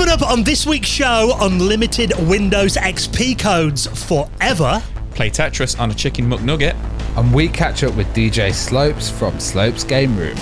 Coming up on this week's show, unlimited Windows XP codes forever. Play Tetris on a chicken McNugget. And we catch up with DJ Slopes from Slope's Game Room.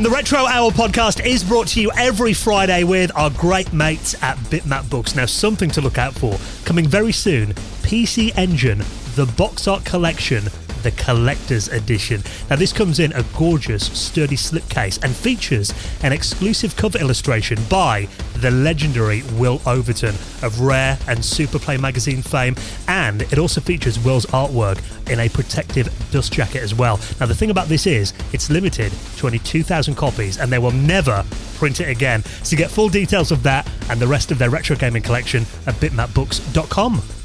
And the Retro Hour podcast is brought to you every Friday with our great mates at Bitmap Books. Now, something to look out for coming very soon PC Engine, the box art collection the collector's edition. Now, this comes in a gorgeous, sturdy slipcase and features an exclusive cover illustration by the legendary Will Overton of Rare and Superplay magazine fame, and it also features Will's artwork in a protective dust jacket as well. Now, the thing about this is it's limited to only 2,000 copies, and they will never print it again. So, get full details of that and the rest of their retro gaming collection at bitmapbooks.com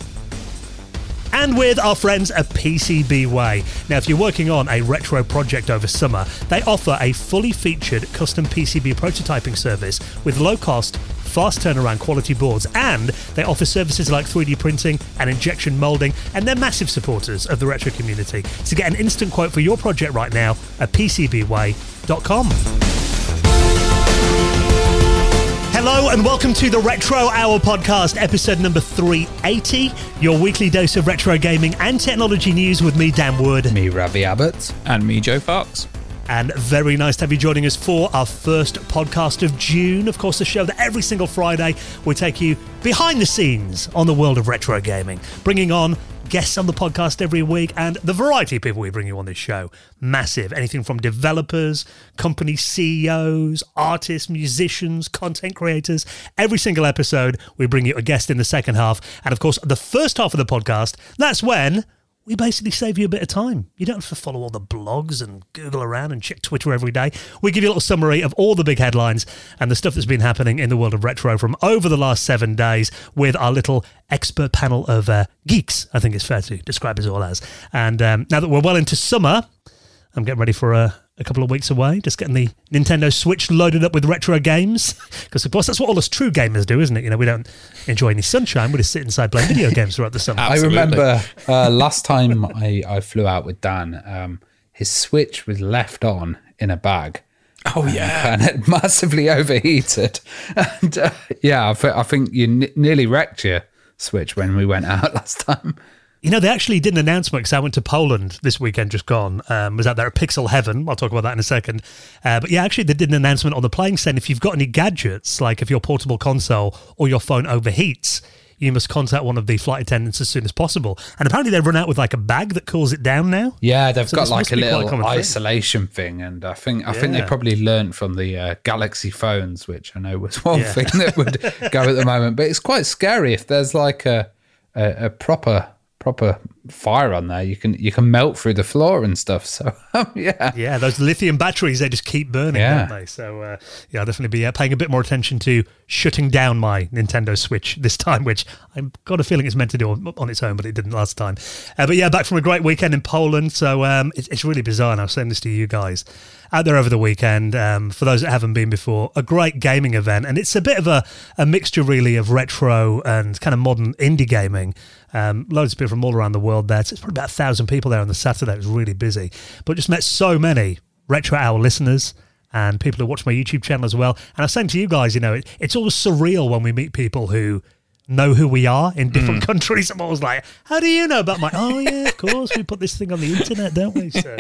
and with our friends at PCBWay. Now, if you're working on a retro project over summer, they offer a fully featured custom PCB prototyping service with low cost, fast turnaround quality boards, and they offer services like 3D printing and injection molding, and they're massive supporters of the retro community. So get an instant quote for your project right now at PCBWay.com. Hello and welcome to the Retro Hour podcast, episode number 380, your weekly dose of retro gaming and technology news with me, Dan Wood. Me, Ravi Abbott. And me, Joe Fox. And very nice to have you joining us for our first podcast of June. Of course, the show that every single Friday will take you behind the scenes on the world of retro gaming, bringing on guests on the podcast every week, and the variety of people we bring you on this show. Massive. Anything from developers, company CEOs, artists, musicians, content creators. Every single episode, we bring you a guest in the second half. And of course, the first half of the podcast, that's when we basically save you a bit of time. You don't have to follow all the blogs and Google around and check Twitter every day. We give you a little summary of all the big headlines and the stuff that's been happening in the world of retro from over the last seven days with our little expert panel of uh, geeks, I think it's fair to describe us all as. And um, now that we're well into summer, I'm getting ready for a a couple of weeks away, just getting the Nintendo Switch loaded up with retro games. Because, of course, that's what all us true gamers do, isn't it? You know, we don't enjoy any sunshine. We just sit inside playing video games throughout the summer. I remember uh, last time I, I flew out with Dan, um, his Switch was left on in a bag. Oh, yeah. And it massively overheated. And uh, yeah, I, th- I think you n- nearly wrecked your Switch when we went out last time. You know, they actually did an announcement because I went to Poland this weekend, just gone. Um, was out there at Pixel Heaven. I'll talk about that in a second. Uh, but yeah, actually, they did an announcement on the plane saying if you've got any gadgets, like if your portable console or your phone overheats, you must contact one of the flight attendants as soon as possible. And apparently, they've run out with like a bag that cools it down now. Yeah, they've so got like a little isolation thing. thing, and I think I yeah. think they probably learned from the uh, Galaxy phones, which I know was one yeah. thing that would go at the moment. But it's quite scary if there's like a, a, a proper proper fire on there. You can you can melt through the floor and stuff. So um, yeah, yeah, those lithium batteries they just keep burning, yeah. don't they? So uh, yeah, I'll definitely be uh, paying a bit more attention to shutting down my Nintendo Switch this time, which I've got a feeling it's meant to do on its own, but it didn't last time. Uh, but yeah, back from a great weekend in Poland. So um, it's, it's really bizarre. And I was saying this to you guys out there over the weekend. Um, for those that haven't been before, a great gaming event, and it's a bit of a, a mixture really of retro and kind of modern indie gaming. Um, loads of people from all around the world there. So it's probably about a thousand people there on the Saturday. It was really busy, but just met so many retro hour listeners and people who watch my YouTube channel as well. And I was saying to you guys, you know, it, it's always surreal when we meet people who know who we are in different mm. countries. I'm always like, how do you know about my? Oh yeah, of course, we put this thing on the internet, don't we? So,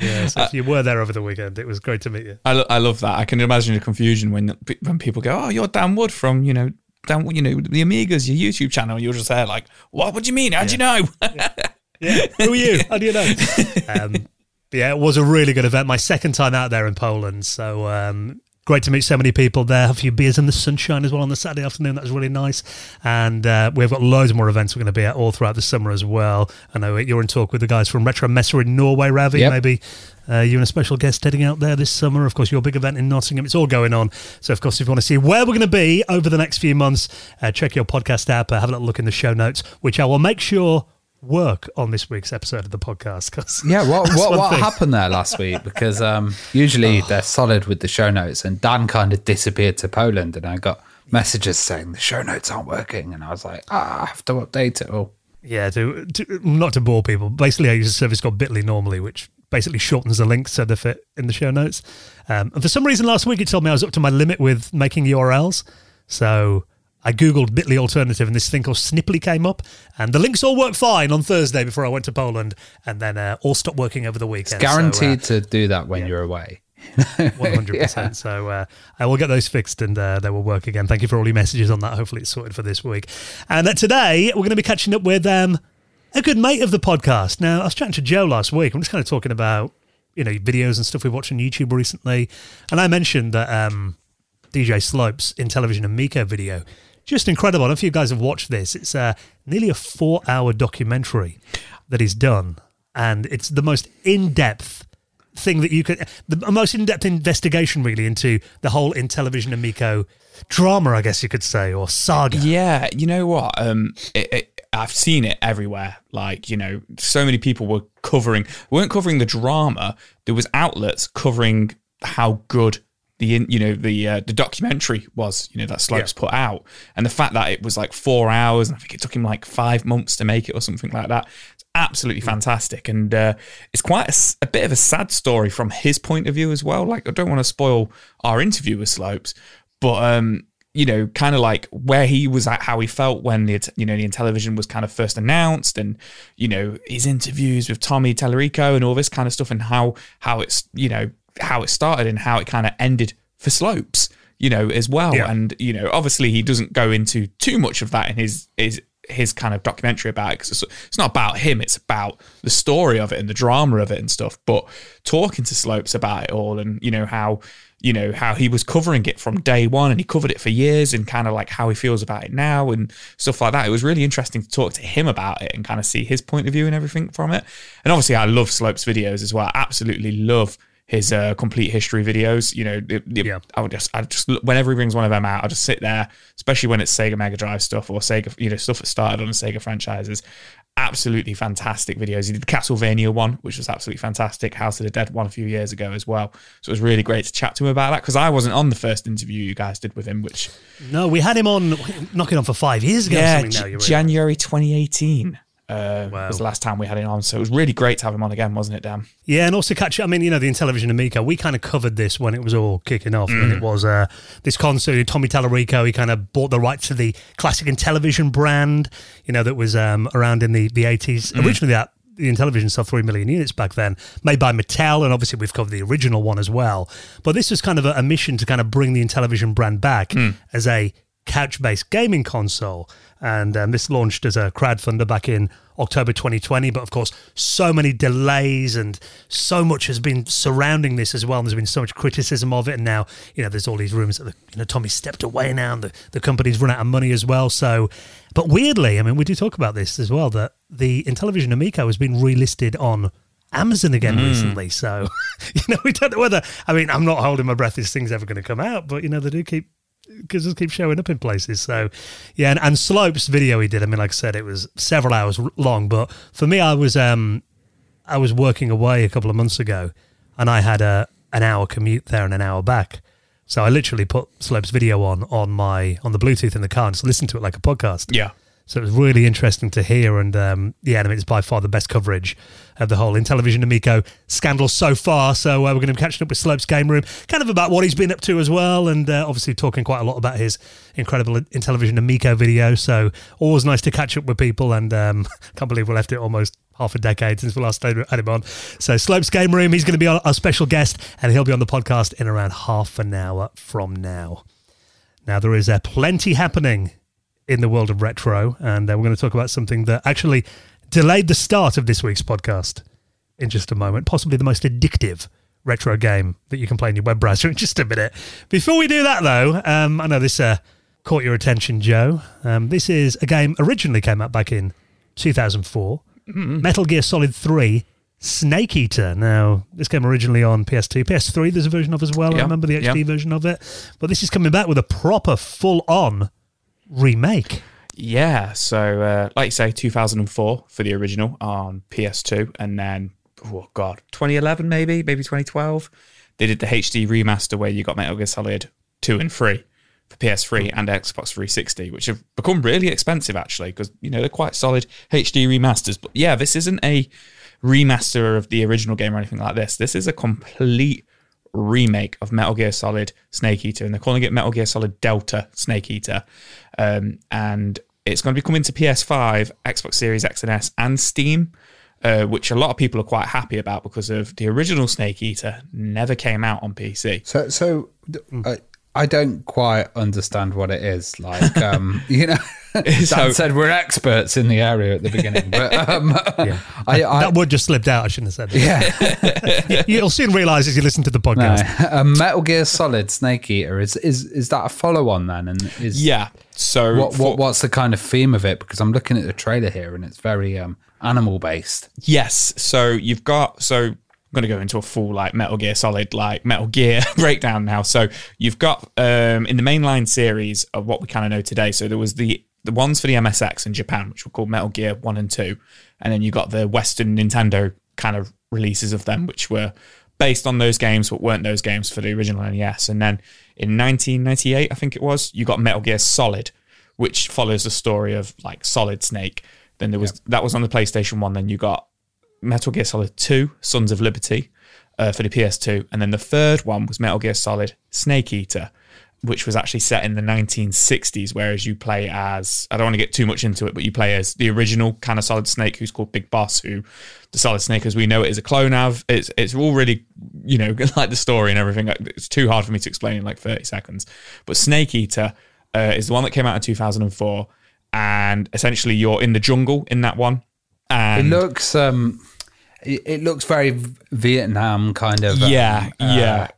yeah, so if you were there over the weekend, it was great to meet you. I, lo- I love that. I can imagine the confusion when when people go, oh, you're Dan Wood from you know. Dan, you know the Amigas, your YouTube channel. You're just there, like, what? What do you mean? How do you know? yeah. yeah. Who are you? How do you know? Um, yeah, it was a really good event. My second time out there in Poland, so um, great to meet so many people there. Have a few beers in the sunshine as well on the Saturday afternoon. That was really nice. And uh, we've got loads more events we're going to be at all throughout the summer as well. I know you're in talk with the guys from Retro Messer in Norway, Ravi. Yep. Maybe uh, you and a special guest heading out there this summer. Of course, your big event in Nottingham. It's all going on. So, of course, if you want to see where we're going to be over the next few months, uh, check your podcast app. Uh, have a little look in the show notes, which I will make sure work on this week's episode of the podcast. Cause yeah, what what, what happened there last week? Because um, usually oh. they're solid with the show notes, and Dan kind of disappeared to Poland, and I got messages saying the show notes aren't working, and I was like, ah, I have to update it all. Yeah, to, to, not to bore people. Basically, I use a service called Bitly normally, which basically shortens the link so they fit in the show notes. Um, and for some reason, last week it told me I was up to my limit with making URLs. So I googled Bitly alternative, and this thing called Sniply came up, and the links all worked fine on Thursday before I went to Poland, and then uh, all stopped working over the weekend. It's guaranteed so, uh, to do that when yeah. you're away. One hundred percent. So uh, I will get those fixed and uh, they will work again. Thank you for all your messages on that. Hopefully it's sorted for this week. And uh, today we're going to be catching up with um, a good mate of the podcast. Now I was chatting to Joe last week. I'm just kind of talking about you know videos and stuff we watched on YouTube recently, and I mentioned that um, DJ Slopes Intellivision Amico video. Just incredible. I don't know if you guys have watched this. It's uh, nearly a four-hour documentary that he's done, and it's the most in-depth thing that you could the most in-depth investigation really into the whole Intellivision Amico drama, I guess you could say, or saga. Yeah, you know what? Um, it, it, I've seen it everywhere. Like you know, so many people were covering weren't covering the drama. There was outlets covering how good the you know the uh, the documentary was you know that Slopes yeah. put out, and the fact that it was like four hours, and I think it took him like five months to make it or something like that It's absolutely fantastic. And uh, it's quite a, a, bit of a sad story from his point of view as well. Like, I don't want to spoil our interview with Slopes, but, um, you know, kind of like where he was at, how he felt when the, you know, the Intellivision was kind of first announced and, you know, his interviews with Tommy Tallarico and all this kind of stuff and how, how it's, you know, how it started and how it kind of ended for Slopes you know, as well. Yeah. And you know, obviously, he doesn't go into too much of that in his his his kind of documentary about it because it's, it's, not about him it's about the story of it and the drama of it and stuff but talking to slopes about it all and you know how you know how he was covering it from day one and he covered it for years and kind of like how he feels about it now and stuff like that it was really interesting to talk to him about it and kind of see his point of view and everything from it and obviously i love slopes videos as well I absolutely love his uh, complete history videos. You know, it, it, yeah. I would just, I just whenever he brings one of them out, I just sit there, especially when it's Sega Mega Drive stuff or Sega, you know, stuff that started on the Sega franchises. Absolutely fantastic videos. He did the Castlevania one, which was absolutely fantastic. House of the Dead one a few years ago as well. So it was really great to chat to him about that because I wasn't on the first interview you guys did with him. Which no, we had him on knocking on for five years ago. Yeah, January 2018 uh, wow. was the last time we had him on. So it was really great to have him on again, wasn't it, Dan? Yeah, and also catch. I mean, you know, the Intellivision Amico. We kind of covered this when it was all kicking off, mm. and it was uh, this concert. Tommy Tallarico. He kind of bought the rights to the classic Intellivision brand. You know, that was um, around in the the eighties. Mm. Originally, that the Intellivision sold 3 million units back then, made by Mattel, and obviously we've covered the original one as well. But this was kind of a, a mission to kind of bring the Intellivision brand back mm. as a couch based gaming console. And um, this launched as a crowdfunder back in October 2020. But of course, so many delays and so much has been surrounding this as well. And there's been so much criticism of it. And now, you know, there's all these rumors that the, you know, Tommy stepped away now and the, the company's run out of money as well. So, but weirdly, I mean, we do talk about this as well that the Intellivision Amico has been relisted on Amazon again mm. recently. So, you know, we don't know whether, I mean, I'm not holding my breath this thing's ever going to come out, but, you know, they do keep because it keeps showing up in places. So, yeah, and, and Slopes video he did. I mean, like I said, it was several hours long, but for me, I was um, I was working away a couple of months ago, and I had a an hour commute there and an hour back. So I literally put Slopes video on on my on the Bluetooth in the car and just listened to it like a podcast. Yeah. So it was really interesting to hear, and um, yeah, I mean, it's by far the best coverage of the whole Intellivision Amico scandal so far. So uh, we're going to be catching up with Slope's Game Room, kind of about what he's been up to as well, and uh, obviously talking quite a lot about his incredible Intellivision Amico video. So always nice to catch up with people, and um, can't believe we left it almost half a decade since we last had him on. So Slope's Game Room, he's going to be our special guest, and he'll be on the podcast in around half an hour from now. Now there is uh, plenty happening in the world of retro, and uh, we're going to talk about something that actually delayed the start of this week's podcast in just a moment. Possibly the most addictive retro game that you can play in your web browser in just a minute. Before we do that, though, um, I know this uh, caught your attention, Joe. Um, this is a game originally came out back in 2004. Mm-hmm. Metal Gear Solid 3 Snake Eater. Now, this came originally on PS2, PS3. There's a version of as well. I remember the HD version of it, but this is coming back with a proper, full-on remake. Yeah, so uh, like you say, 2004 for the original on PS2, and then oh god, 2011 maybe, maybe 2012. They did the HD remaster where you got Metal Gear Solid two and three for PS3 and Xbox 360, which have become really expensive actually because you know they're quite solid HD remasters. But yeah, this isn't a remaster of the original game or anything like this. This is a complete remake of Metal Gear Solid Snake Eater, and they're calling it Metal Gear Solid Delta Snake Eater. Um, and it's going to be coming to PS5, Xbox Series X and S, and Steam. Uh, which a lot of people are quite happy about because of the original Snake Eater never came out on PC. So, so uh, I don't quite understand what it is. Like, um, you know, Dan so, said we're experts in the area at the beginning, but um, yeah. I, I, that word just slipped out. I shouldn't have said that. Yeah, you'll soon realise as you listen to the podcast. No. Um, Metal Gear Solid Snake Eater is is is that a follow on then? And is yeah. So what, what what's the kind of theme of it? Because I'm looking at the trailer here, and it's very um, animal based. Yes. So you've got so I'm going to go into a full like Metal Gear Solid like Metal Gear breakdown now. So you've got um, in the mainline series of what we kind of know today. So there was the the ones for the MSX in Japan, which were called Metal Gear One and Two, and then you got the Western Nintendo kind of releases of them, which were based on those games, but weren't those games for the original NES. And then in 1998, I think it was, you got Metal Gear Solid, which follows the story of like Solid Snake. Then there was yep. that was on the PlayStation One. Then you got Metal Gear Solid 2, Sons of Liberty, uh, for the PS2. And then the third one was Metal Gear Solid Snake Eater, which was actually set in the 1960s, whereas you play as, I don't want to get too much into it, but you play as the original kind of Solid Snake, who's called Big Boss, who the Solid Snake, as we know it, is a clone of. It's, it's all really, you know, like the story and everything. It's too hard for me to explain in like 30 seconds. But Snake Eater uh, is the one that came out in 2004. And essentially, you're in the jungle in that one. And it looks um it, looks very Vietnam kind of. Yeah, um, yeah. Uh,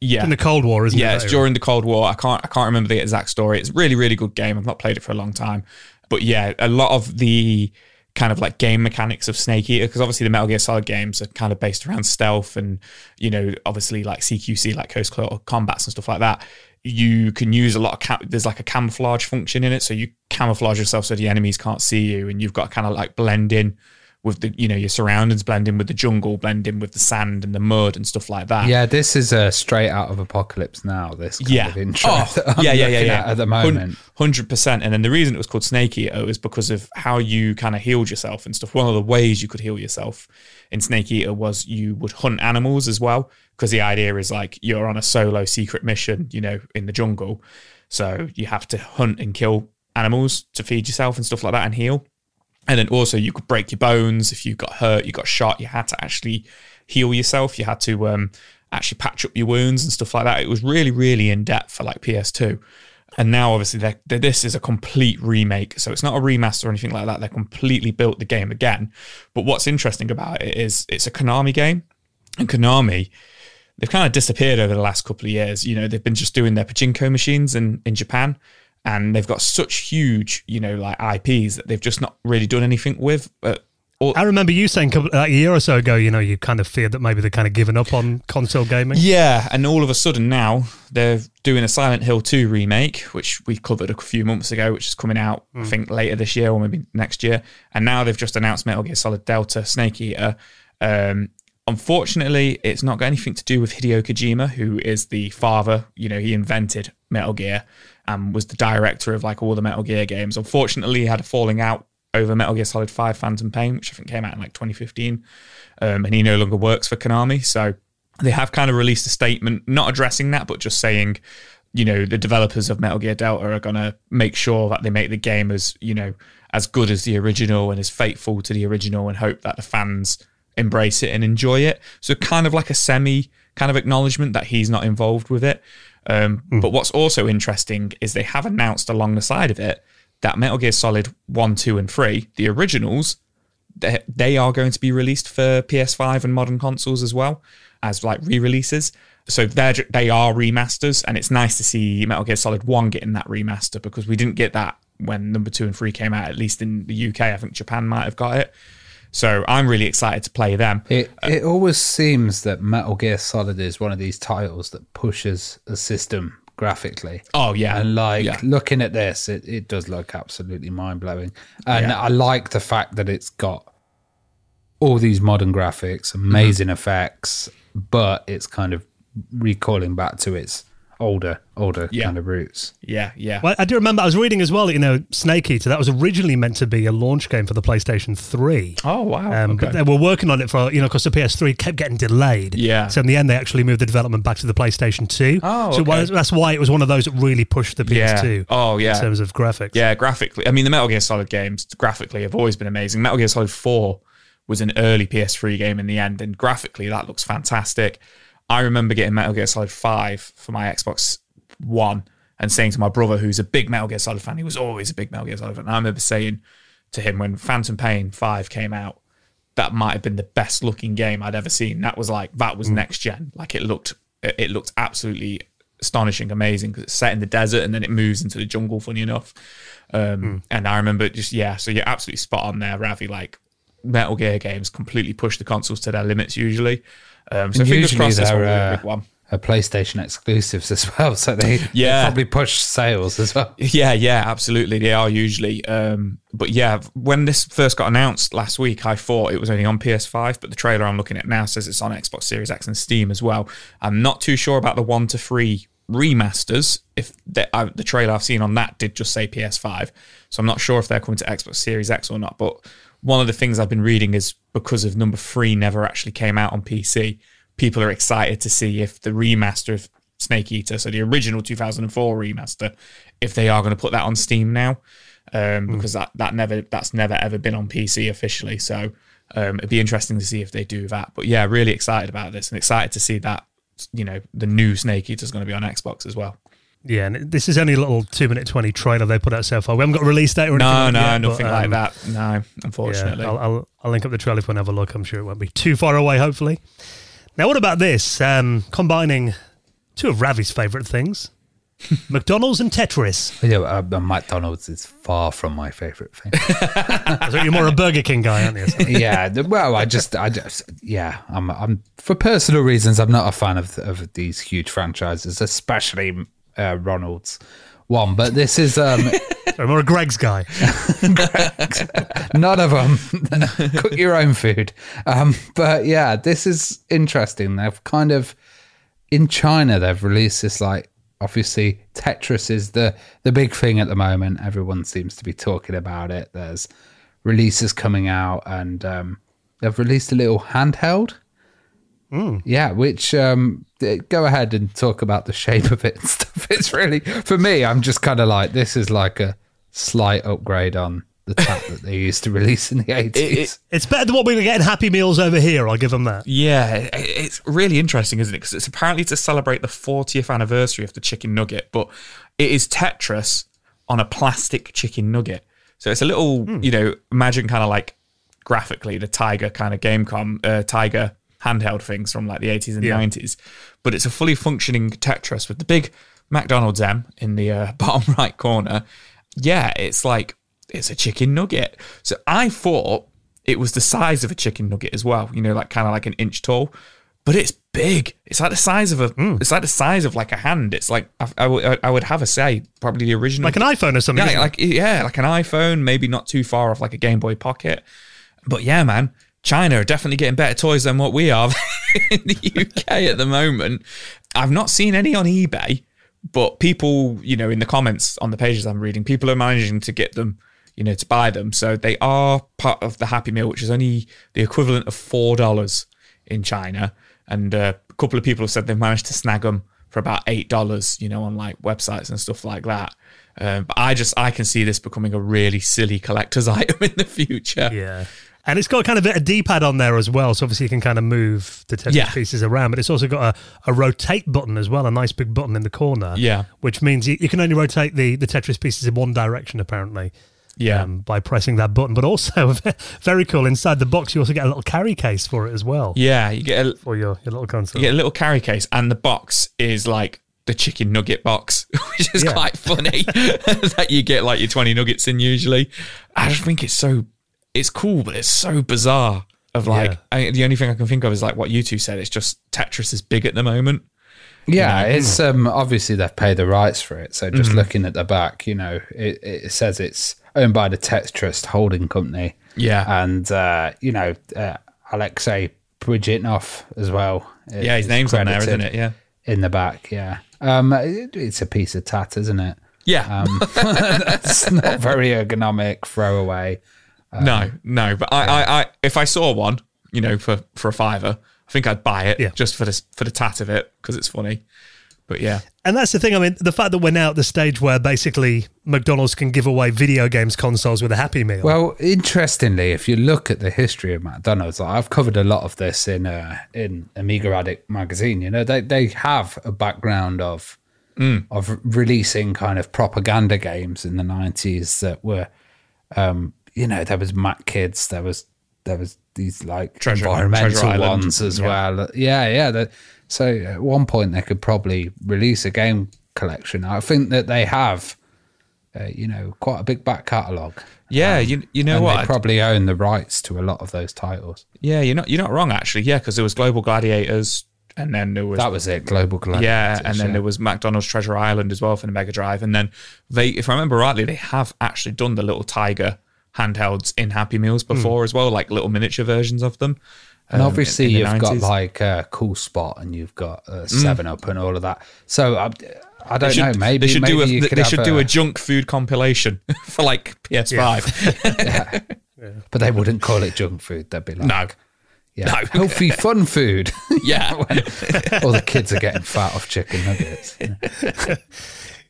yeah, in the Cold War, isn't yeah, it? Yeah, it's during the Cold War. I can't I can't remember the exact story. It's a really really good game. I've not played it for a long time, but yeah, a lot of the kind of like game mechanics of Snake Eater because obviously the Metal Gear Solid games are kind of based around stealth and you know obviously like CQC like close combats and stuff like that. You can use a lot of cam- there's like a camouflage function in it, so you camouflage yourself so the enemies can't see you, and you've got to kind of like blend in with the you know your surroundings blending with the jungle blending with the sand and the mud and stuff like that. Yeah this is a straight out of apocalypse now this yeah. of intro oh, yeah yeah yeah yeah. at the moment. 100% and then the reason it was called snake eater is because of how you kind of healed yourself and stuff. One of the ways you could heal yourself in snake eater was you would hunt animals as well because the idea is like you're on a solo secret mission you know in the jungle. So you have to hunt and kill animals to feed yourself and stuff like that and heal and then also you could break your bones if you got hurt, you got shot. You had to actually heal yourself. You had to um, actually patch up your wounds and stuff like that. It was really, really in depth for like PS2. And now, obviously, they're, they're, this is a complete remake. So it's not a remaster or anything like that. They completely built the game again. But what's interesting about it is it's a Konami game. And Konami, they've kind of disappeared over the last couple of years. You know, they've been just doing their pachinko machines in, in Japan and they've got such huge, you know, like IPs that they've just not really done anything with. But I remember you saying like a year or so ago, you know, you kind of feared that maybe they're kind of given up on console gaming. Yeah, and all of a sudden now they're doing a Silent Hill 2 remake, which we covered a few months ago, which is coming out, mm. I think, later this year or maybe next year. And now they've just announced Metal Gear Solid Delta Snake Eater. Um, unfortunately, it's not got anything to do with Hideo Kojima, who is the father, you know, he invented Metal Gear and was the director of like all the Metal Gear games. Unfortunately, he had a falling out over Metal Gear Solid 5 Phantom Pain, which I think came out in like 2015. Um, and he no longer works for Konami. So they have kind of released a statement, not addressing that, but just saying, you know, the developers of Metal Gear Delta are going to make sure that they make the game as, you know, as good as the original and as faithful to the original and hope that the fans embrace it and enjoy it. So kind of like a semi kind of acknowledgement that he's not involved with it. Um, mm. But what's also interesting is they have announced along the side of it that Metal Gear Solid 1, 2, and 3, the originals, they, they are going to be released for PS5 and modern consoles as well as like re-releases. So they're they are remasters, and it's nice to see Metal Gear Solid One getting that remaster because we didn't get that when number two and three came out. At least in the UK, I think Japan might have got it. So I'm really excited to play them. It, it always seems that Metal Gear Solid is one of these titles that pushes a system graphically. Oh yeah, and like yeah. looking at this, it, it does look absolutely mind blowing. And yeah. I like the fact that it's got all these modern graphics, amazing mm-hmm. effects, but it's kind of recalling back to its older, older yeah. kind of roots. Yeah, yeah. Well, I do remember I was reading as well. You know, Snake Eater that was originally meant to be a launch game for the PlayStation Three. Oh wow! Um, okay. But they were working on it for you know because the PS3 kept getting delayed. Yeah. So in the end, they actually moved the development back to the PlayStation Two. Oh, okay. so that's why it was one of those that really pushed the PS2. Yeah. Oh yeah. In terms of graphics. Yeah, graphically. I mean, the Metal Gear Solid games graphically have always been amazing. Metal Gear Solid Four was an early PS3 game in the end, and graphically that looks fantastic. I remember getting Metal Gear Solid 5 for my Xbox One and saying to my brother, who's a big Metal Gear Solid fan, he was always a big Metal Gear Solid fan. And I remember saying to him when Phantom Pain 5 came out, that might have been the best looking game I'd ever seen. That was like, that was mm. next gen. Like it looked, it looked absolutely astonishing, amazing because it's set in the desert and then it moves into the jungle, funny enough. Um, mm. And I remember just, yeah, so you're absolutely spot on there, Ravi. Like Metal Gear games completely push the consoles to their limits usually. Um, so fingers crossed this a big one a PlayStation exclusives as well, so they, yeah. They probably push sales as well. Yeah, yeah, absolutely, they are usually. Um, but yeah, when this first got announced last week, I thought it was only on PS5, but the trailer I'm looking at now says it's on Xbox Series X and Steam as well. I'm not too sure about the one to three remasters. If the, uh, the trailer I've seen on that did just say PS5, so I'm not sure if they're coming to Xbox Series X or not. But one of the things I've been reading is because of number three never actually came out on PC, people are excited to see if the remaster of Snake Eater, so the original 2004 remaster, if they are going to put that on Steam now, um, mm. because that that never that's never ever been on PC officially. So um, it'd be interesting to see if they do that. But yeah, really excited about this and excited to see that you know the new Snake Eater is going to be on Xbox as well. Yeah, and this is only a little two minute twenty trailer they put out so far. We haven't got a release date or anything. No, no, yet, nothing but, um, like that. No, unfortunately. Yeah, I'll, I'll, I'll, link up the trailer if we have a look. I'm sure it won't be too far away. Hopefully. Now, what about this? Um, combining two of Ravi's favourite things. McDonald's and Tetris. Yeah, uh, McDonald's is far from my favourite thing. so you're more a Burger King guy, aren't you? yeah. Well, I just, I just, yeah. I'm, I'm for personal reasons. I'm not a fan of of these huge franchises, especially uh, Ronald's one. But this is um, I'm more a Greggs guy. Greggs. None of them. Cook your own food. Um, but yeah, this is interesting. They've kind of in China they've released this like obviously Tetris is the the big thing at the moment. Everyone seems to be talking about it. There's releases coming out, and um, they've released a little handheld. Mm. Yeah, which um, go ahead and talk about the shape of it and stuff. It's really for me. I'm just kind of like this is like a slight upgrade on the tap that they used to release in the 80s. It, it, it's better than what we were getting Happy Meals over here. I'll give them that. Yeah, it's really interesting, isn't it? Because it's apparently to celebrate the 40th anniversary of the chicken nugget, but it is Tetris on a plastic chicken nugget. So it's a little, mm. you know, imagine kind of like graphically the Tiger kind of Game.com, uh, Tiger handheld things from like the 80s and yeah. 90s. But it's a fully functioning Tetris with the big McDonald's M in the uh, bottom right corner. Yeah, it's like it's a chicken nugget. So I thought it was the size of a chicken nugget as well, you know, like kind of like an inch tall, but it's big. It's like the size of a. Mm. It's like the size of like a hand. It's like I, I, w- I would have a say probably the original, like an iPhone or something. Yeah, like yeah, like an iPhone, maybe not too far off like a Game Boy Pocket. But yeah, man, China are definitely getting better toys than what we are in the UK at the moment. I've not seen any on eBay, but people, you know, in the comments on the pages I'm reading, people are managing to get them, you know, to buy them. So they are part of the Happy Meal, which is only the equivalent of four dollars in China. And uh, a couple of people have said they've managed to snag them for about eight dollars, you know, on like websites and stuff like that. Um, but I just I can see this becoming a really silly collector's item in the future. Yeah. And it's got kind of a D-pad on there as well, so obviously you can kind of move the Tetris yeah. pieces around. But it's also got a, a rotate button as well, a nice big button in the corner. Yeah, which means you, you can only rotate the the Tetris pieces in one direction apparently. Yeah, um, by pressing that button. But also very cool inside the box, you also get a little carry case for it as well. Yeah, you get a, for your, your little console. You get a little carry case, and the box is like the chicken nugget box, which is yeah. quite funny that you get like your 20 nuggets in usually. I just think it's so it's cool, but it's so bizarre. Of like, yeah. I, the only thing I can think of is like what you two said. It's just Tetris is big at the moment. Yeah, you know? it's um obviously they've paid the rights for it. So just mm-hmm. looking at the back, you know, it, it says it's owned by the Tetris holding company. Yeah, and uh, you know, uh, Alexei Pajitnov as well. Yeah, his name's on there, isn't it? Yeah. in the back. Yeah, um, it, it's a piece of tat, isn't it? Yeah, um, that's not very ergonomic. Throwaway. Um, no, no. But I, I, I, if I saw one, you know, for for a fiver, I think I'd buy it yeah. just for this for the tat of it because it's funny. But yeah. And that's the thing. I mean, the fact that we're now at the stage where basically McDonald's can give away video games consoles with a Happy Meal. Well, interestingly, if you look at the history of McDonald's, I've covered a lot of this in uh, in Amiga Addict magazine. You know, they they have a background of mm. of releasing kind of propaganda games in the nineties that were, um, you know, there was McKids, there was there was these like Treasure, environmental Treasure ones as yeah. well. Yeah, yeah. The, so at one point they could probably release a game collection. I think that they have, uh, you know, quite a big back catalogue. Yeah, um, you you know what? They probably own the rights to a lot of those titles. Yeah, you're not you're not wrong actually. Yeah, because there was Global Gladiators, and then there was that was it, Global Gladiators. Yeah, and then yeah. there was McDonald's Treasure Island as well for the Mega Drive, and then they, if I remember rightly, they have actually done the little Tiger handhelds in Happy Meals before mm. as well, like little miniature versions of them. And um, obviously, you've 90s. got like a cool spot, and you've got uh, Seven mm. Up and all of that. So I, I don't should, know. Maybe they should maybe do a they should do a, a junk food compilation for like PS5. Yeah. yeah. But they wouldn't call it junk food. They'd be like, no. Yeah, no. healthy fun food. Yeah, all the kids are getting fat off chicken nuggets.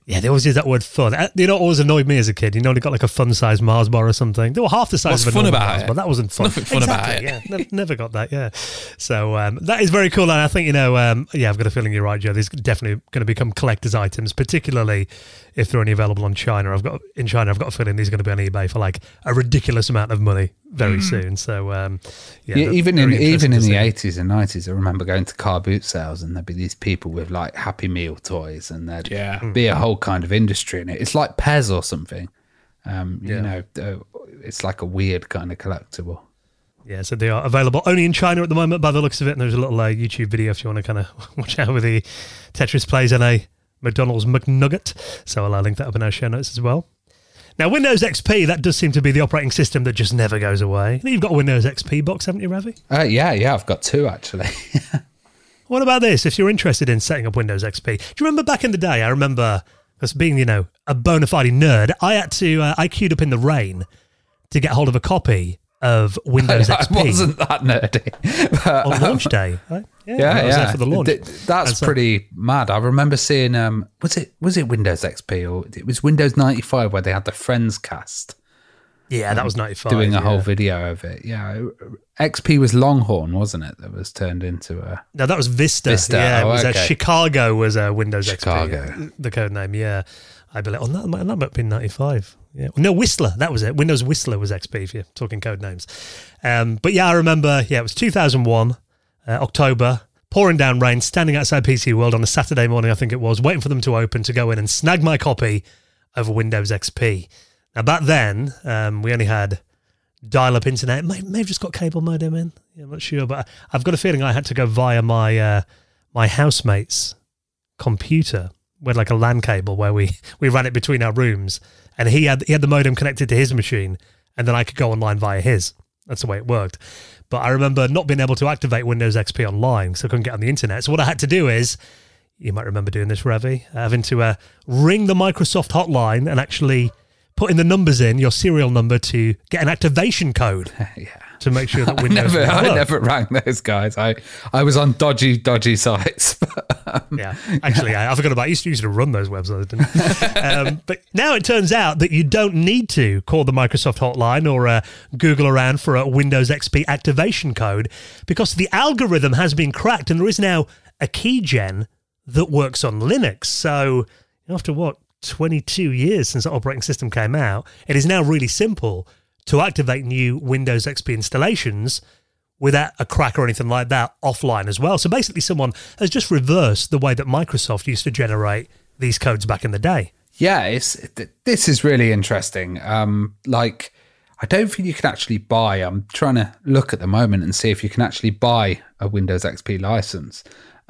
Yeah. Yeah, they always use that word fun. Uh, you know, always annoyed me as a kid. You know, they got like a fun-sized Mars bar or something. They were half the size What's of a fun about Mars it? bar. That wasn't fun. Nothing fun exactly, about it. Yeah, never, never, got that. Yeah. So um, that is very cool. And I think, you know, um, yeah, I've got a feeling you're right, Joe. These definitely going to become collector's items, particularly if they're only available on China. I've got in China, I've got a feeling these are going to be on eBay for like a ridiculous amount of money very mm. soon. So um, yeah, yeah even in even in the eighties and nineties, I remember going to car boot sales and there'd be these people with like Happy Meal toys, and there'd yeah. Be a whole kind of industry in it. It's like Pez or something. Um, yeah. You know, uh, it's like a weird kind of collectible. Yeah, so they are available only in China at the moment by the looks of it. And there's a little uh, YouTube video if you want to kind of watch out with the Tetris plays and a McDonald's McNugget. So I'll link that up in our show notes as well. Now, Windows XP, that does seem to be the operating system that just never goes away. You've got a Windows XP box, haven't you, Ravi? Uh, yeah, yeah, I've got two actually. what about this? If you're interested in setting up Windows XP, do you remember back in the day? I remember, as being, you know, a bona fide nerd, I had to, uh, I queued up in the rain to get hold of a copy of Windows XP. I wasn't that nerdy. But, on launch day, right? Yeah, yeah, yeah. for the launch. Th- that's so, pretty mad. I remember seeing um, was it was it Windows XP or it was Windows ninety five where they had the Friends cast. Yeah, that was ninety five. Doing a yeah. whole video of it. Yeah, XP was Longhorn, wasn't it? That was turned into a. No, that was Vista. Vista. Yeah, oh, it was okay. Chicago was a Windows Chicago. XP. The code name. Yeah, I believe. Oh, that might, that might have been ninety five. Yeah. No, Whistler. That was it. Windows Whistler was XP if you're talking code names. Um, but yeah, I remember. Yeah, it was two thousand one uh, October, pouring down rain, standing outside PC World on a Saturday morning, I think it was, waiting for them to open to go in and snag my copy of Windows XP. Now, back then, um, we only had dial up internet. May, may, have just got cable modem in. Yeah, I'm not sure, but I've got a feeling I had to go via my uh, my housemate's computer. We had like a LAN cable where we, we ran it between our rooms, and he had he had the modem connected to his machine, and then I could go online via his. That's the way it worked. But I remember not being able to activate Windows XP online, so I couldn't get on the internet. So what I had to do is, you might remember doing this, Ravi, having to uh, ring the Microsoft hotline and actually put in the numbers in, your serial number, to get an activation code. yeah to make sure that Windows. I never, I never rang those guys. I, I was on dodgy, dodgy sites. um, yeah, actually, I, I, forgot about. I used to, used to run those websites, um, but now it turns out that you don't need to call the Microsoft hotline or uh, Google around for a Windows XP activation code because the algorithm has been cracked, and there is now a keygen that works on Linux. So after what 22 years since the operating system came out, it is now really simple to activate new Windows XP installations without a crack or anything like that offline as well. So basically, someone has just reversed the way that Microsoft used to generate these codes back in the day. Yeah, it's this is really interesting. Um, like, I don't think you can actually buy. I'm trying to look at the moment and see if you can actually buy a Windows XP license.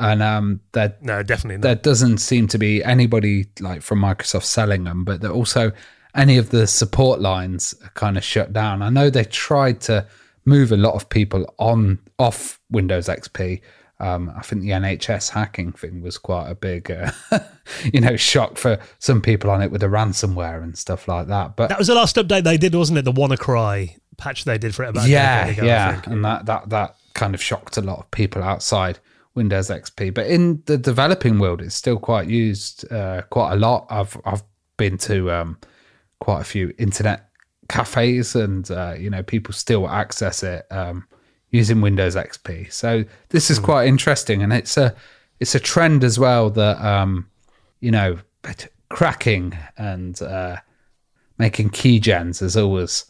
And um, that no, definitely not. There doesn't seem to be anybody like from Microsoft selling them, but also any of the support lines are kind of shut down. I know they tried to move a lot of people on off Windows XP, Um, I think the NHS hacking thing was quite a big, uh, you know, shock for some people on it with the ransomware and stuff like that. But that was the last update they did, wasn't it? The WannaCry patch they did for it about yeah, ago, yeah, and that that that kind of shocked a lot of people outside Windows XP. But in the developing world, it's still quite used uh, quite a lot. I've I've been to um, quite a few internet cafes, and uh, you know, people still access it. Um, using Windows XP. So this is hmm. quite interesting, and it's a it's a trend as well that um, you know cracking and uh, making keygens has always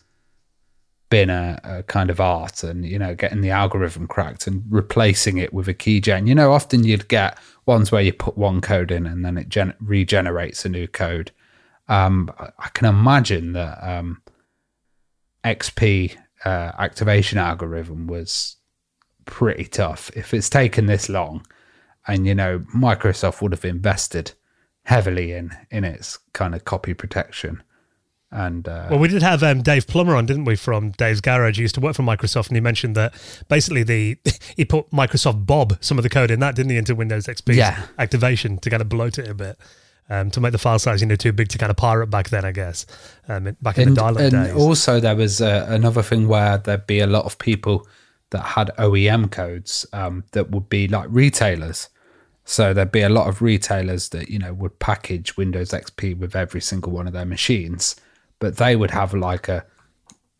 been a, a, kind of art, and you know getting the algorithm cracked and replacing it with a keygen. You know, often you'd get ones where you put one code in and then it gen- regenerates a new code. Um, I can imagine that um, XP uh, activation algorithm was pretty tough. If it's taken this long, and you know Microsoft would have invested heavily in in its kind of copy protection. And uh, well, we did have um, Dave Plummer on, didn't we, from Dave's Garage? He used to work for Microsoft, and he mentioned that basically the he put Microsoft Bob some of the code in that, didn't he, into Windows XP yeah. activation to kind of bloat it a bit um, to make the file size you know too big to kind of pirate back then, I guess. Um, back in and, the dial-up days. also there was uh, another thing where there'd be a lot of people that had OEM codes um, that would be like retailers. So there'd be a lot of retailers that you know would package Windows XP with every single one of their machines, but they would have like a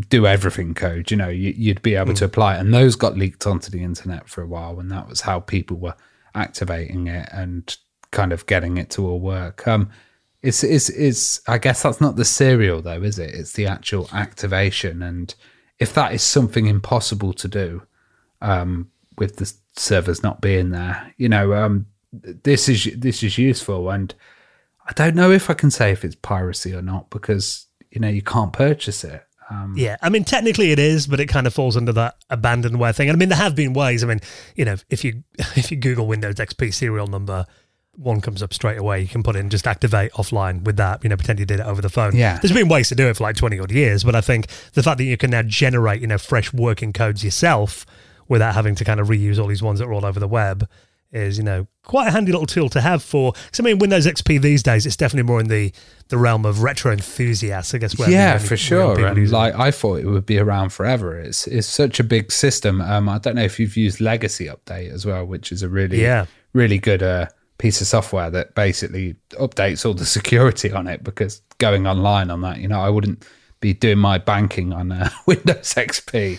do everything code. You know, you, would be able mm. to apply it, and those got leaked onto the internet for a while, and that was how people were activating it and kind of getting it to all work. Um, it's, it's, it's, I guess that's not the serial though, is it? It's the actual activation. And if that is something impossible to do, um, with the servers not being there, you know, um, this is, this is useful. And I don't know if I can say if it's piracy or not because, you know, you can't purchase it. Um, yeah, I mean, technically it is, but it kind of falls under that abandonware thing. And I mean, there have been ways. I mean, you know, if you if you Google Windows XP serial number, one comes up straight away. You can put in just activate offline with that, you know, pretend you did it over the phone. Yeah. There's been ways to do it for like 20 odd years, but I think the fact that you can now generate, you know, fresh working codes yourself without having to kind of reuse all these ones that are all over the web is, you know, quite a handy little tool to have for. Because I mean, Windows XP these days, it's definitely more in the the realm of retro enthusiasts, I guess. Where yeah, for sure. And like I thought it would be around forever. It's it's such a big system. Um, I don't know if you've used Legacy Update as well, which is a really yeah. really good uh piece of software that basically updates all the security on it because going online on that, you know, I wouldn't be doing my banking on uh, Windows XP.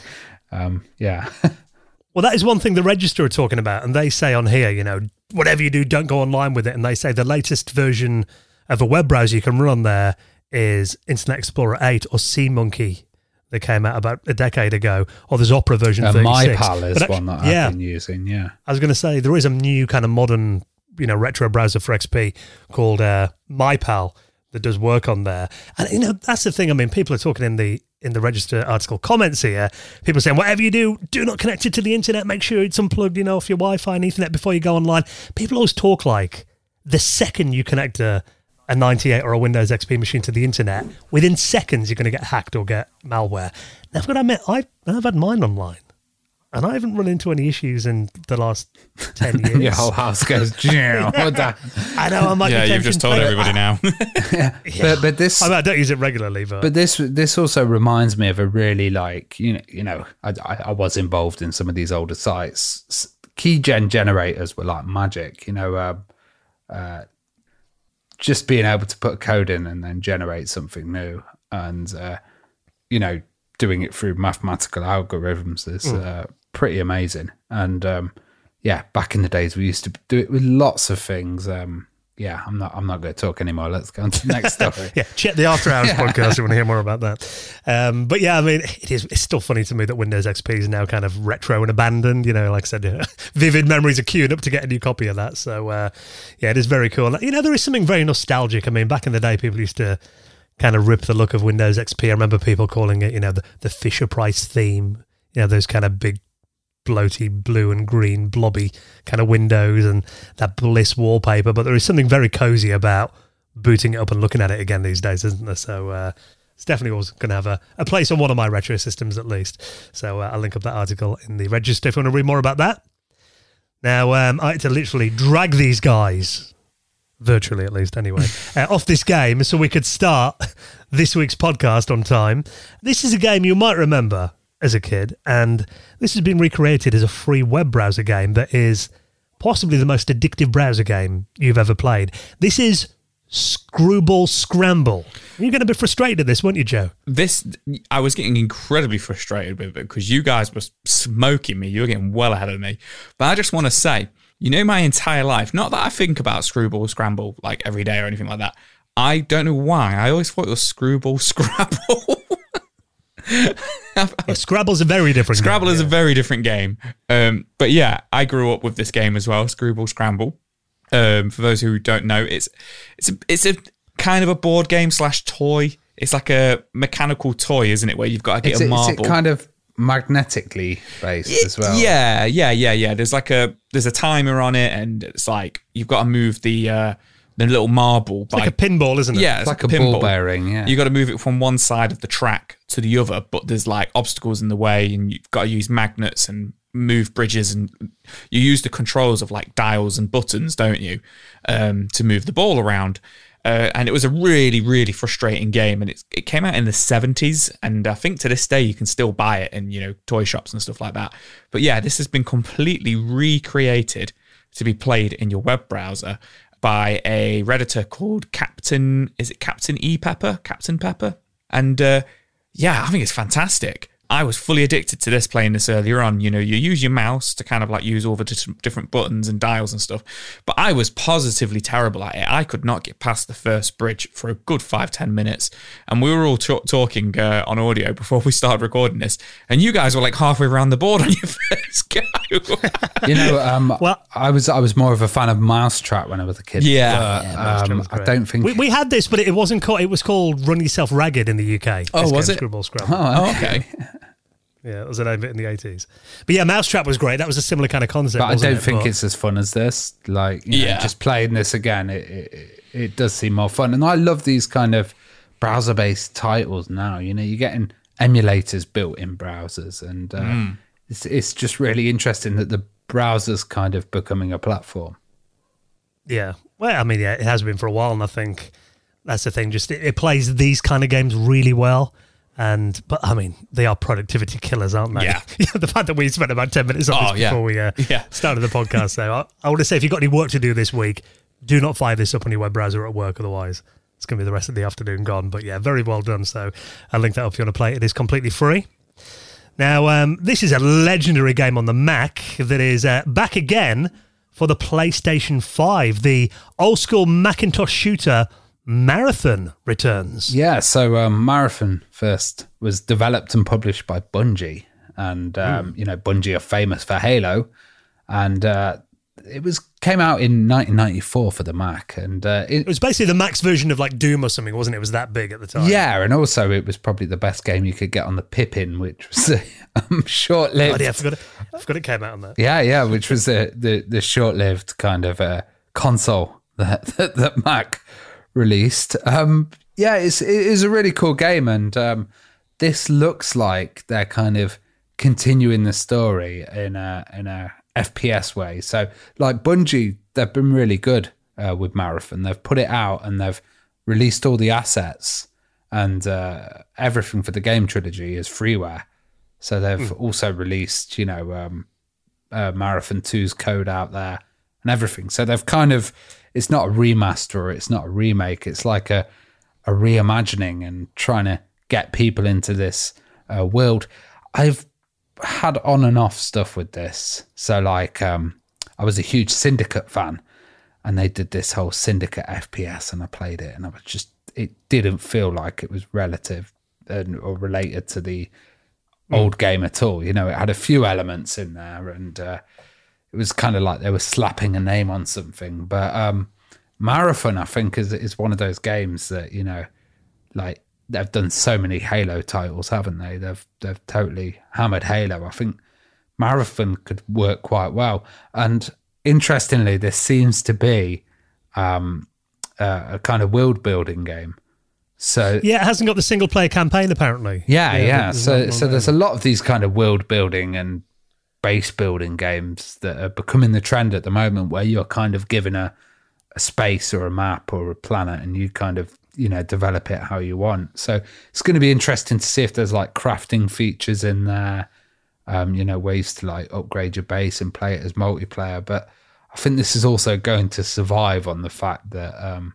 Um, yeah. well, that is one thing the register are talking about, and they say on here, you know, whatever you do, don't go online with it. And they say the latest version of a web browser you can run on there is Internet Explorer 8 or SeaMonkey that came out about a decade ago, or there's Opera version uh, 36. MyPal is actually, one that I've yeah, been using, yeah. I was going to say, there is a new kind of modern you know retro browser for XP called uh, MyPal that does work on there. And you know that's the thing. I mean, people are talking in the in the register article comments here. People saying whatever you do, do not connect it to the internet. Make sure it's unplugged, you know, off your Wi-Fi and Ethernet before you go online. People always talk like the second you connect a a 98 or a Windows XP machine to the internet, within seconds you're going to get hacked or get malware. Now, I've got to admit, I've, I've had mine online and I haven't run into any issues in the last ten years. Your whole house goes. yeah. I know. I might. Yeah, you've just told everybody now. yeah. But but this. I, mean, I, don't use it regularly, but but this this also reminds me of a really like you know you know I I, I was involved in some of these older sites. Keygen generators were like magic. You know, uh, uh, just being able to put a code in and then generate something new, and uh, you know doing it through mathematical algorithms is mm. uh, pretty amazing. And um, yeah, back in the days we used to do it with lots of things. Um, yeah, I'm not. I'm not going to talk anymore. Let's go on to the next story. yeah, check the After Hours yeah. podcast if you want to hear more about that. Um, but yeah, I mean, it is. It's still funny to me that Windows XP is now kind of retro and abandoned. You know, like I said, vivid memories are queuing up to get a new copy of that. So uh, yeah, it is very cool. You know, there is something very nostalgic. I mean, back in the day, people used to kind of rip the look of Windows XP. I remember people calling it, you know, the, the Fisher Price theme. You know, those kind of big bloaty blue and green blobby kind of windows and that bliss wallpaper but there is something very cozy about booting it up and looking at it again these days isn't there? So uh, it's definitely always going to have a, a place on one of my retro systems at least. So uh, i'll link up that article in the register if you want to read more about that. Now, um, I had to literally drag these guys, virtually at least anyway, uh, off this game so we could start this week's podcast on time. This is a game you might remember as a kid, and this has been recreated as a free web browser game that is possibly the most addictive browser game you've ever played. This is Screwball Scramble. You're going to be frustrated at this, weren't you, Joe? This, I was getting incredibly frustrated with it because you guys were smoking me. You were getting well ahead of me. But I just want to say, you know, my entire life, not that I think about Screwball Scramble like every day or anything like that. I don't know why. I always thought it was Screwball Scrabble. yeah, Scrabble's a very different Scrabble game, is yeah. a very different game. Um, but yeah, I grew up with this game as well, Screwball Scramble. Um, for those who don't know, it's it's a, it's a kind of a board game slash toy. It's like a mechanical toy, isn't it? Where you've got to get it's a marble. Is it kind of magnetically based it, as well? Yeah, yeah, yeah, yeah. There's like a there's a timer on it, and it's like you've got to move the uh, the little marble. By, like a pinball, isn't it? Yeah, it's, it's like, like, a, a ball bearing. Yeah, you got to move it from one side of the track to the other, but there's like obstacles in the way, and you've got to use magnets and move bridges and you use the controls of like dials and buttons, don't you, um, to move the ball around. Uh, and it was a really, really frustrating game. And it, it came out in the 70s. And I think to this day, you can still buy it in, you know, toy shops and stuff like that. But yeah, this has been completely recreated to be played in your web browser by a Redditor called Captain, is it Captain E Pepper? Captain Pepper? And uh, yeah, I think it's fantastic. I was fully addicted to this playing this earlier on. You know, you use your mouse to kind of like use all the different buttons and dials and stuff. But I was positively terrible at it. I could not get past the first bridge for a good five, ten minutes. And we were all t- talking uh, on audio before we started recording this. And you guys were like halfway around the board on your first go. you know, um, well, I was I was more of a fan of Mousetrap when I was a kid. Yeah. But, yeah um, I don't think. We, we, had this, but it wasn't called, it was called Run Yourself Ragged in the UK. Oh, was it? Scribble Scrabble. Oh, okay. Yeah, it was an name in the eighties. But yeah, Mousetrap was great. That was a similar kind of concept. But I don't it? think but, it's as fun as this. Like, you know, yeah, just playing this again, it, it, it does seem more fun. And I love these kind of browser based titles now. You know, you're getting emulators built in browsers, and uh, mm. it's it's just really interesting that the browser's kind of becoming a platform. Yeah, well, I mean, yeah, it has been for a while, and I think that's the thing. Just it, it plays these kind of games really well and but I mean they are productivity killers, aren't they? Yeah. the fact that we spent about ten minutes on oh, this before we uh, yeah. started the podcast. So I, I want to say, if you've got any work to do this week, do not fire this up on your web browser at work. Otherwise, it's going to be the rest of the afternoon gone. But yeah, very well done. So I'll link that up if you want to play it. It is completely free. Now, um, this is a legendary game on the Mac that is uh, back again for the PlayStation 5, the old school Macintosh shooter Marathon returns. Yeah, so um, Marathon first was developed and published by Bungie, and um, mm. you know Bungie are famous for Halo, and uh, it was came out in 1994 for the Mac, and uh, it, it, was basically the Mac's version of like Doom or something, wasn't it? It was that big at the time. Yeah, and also it was probably the best game you could get on the Pippin, which was um, short lived. Oh, yeah, I forgot, it, I forgot it came out on that. Yeah, yeah, which was the the, the short lived kind of uh, console that, that that Mac released. Um, yeah, it's it is a really cool game, and um, this looks like they're kind of continuing the story in a in a FPS way. So, like Bungie, they've been really good uh, with Marathon. They've put it out and they've released all the assets and uh, everything for the game trilogy is freeware. So they've mm. also released, you know, um, uh, Marathon 2's code out there and everything. So they've kind of it's not a remaster, or it's not a remake. It's like a a reimagining and trying to get people into this uh, world. I've had on and off stuff with this. So like, um, I was a huge Syndicate fan, and they did this whole Syndicate FPS, and I played it, and I was just it didn't feel like it was relative and, or related to the mm. old game at all. You know, it had a few elements in there, and uh, it was kind of like they were slapping a name on something. But um, Marathon, I think, is is one of those games that you know, like they've done so many Halo titles, haven't they? They've they've totally hammered Halo. I think Marathon could work quite well. And interestingly, this seems to be um, a, a kind of world building game. So yeah, it hasn't got the single player campaign apparently. Yeah, yeah. yeah. So so there's a lot of these kind of world building and base building games that are becoming the trend at the moment, where you're kind of given a a space or a map or a planet, and you kind of you know develop it how you want. So it's going to be interesting to see if there's like crafting features in there. Um, you know, ways to like upgrade your base and play it as multiplayer. But I think this is also going to survive on the fact that um,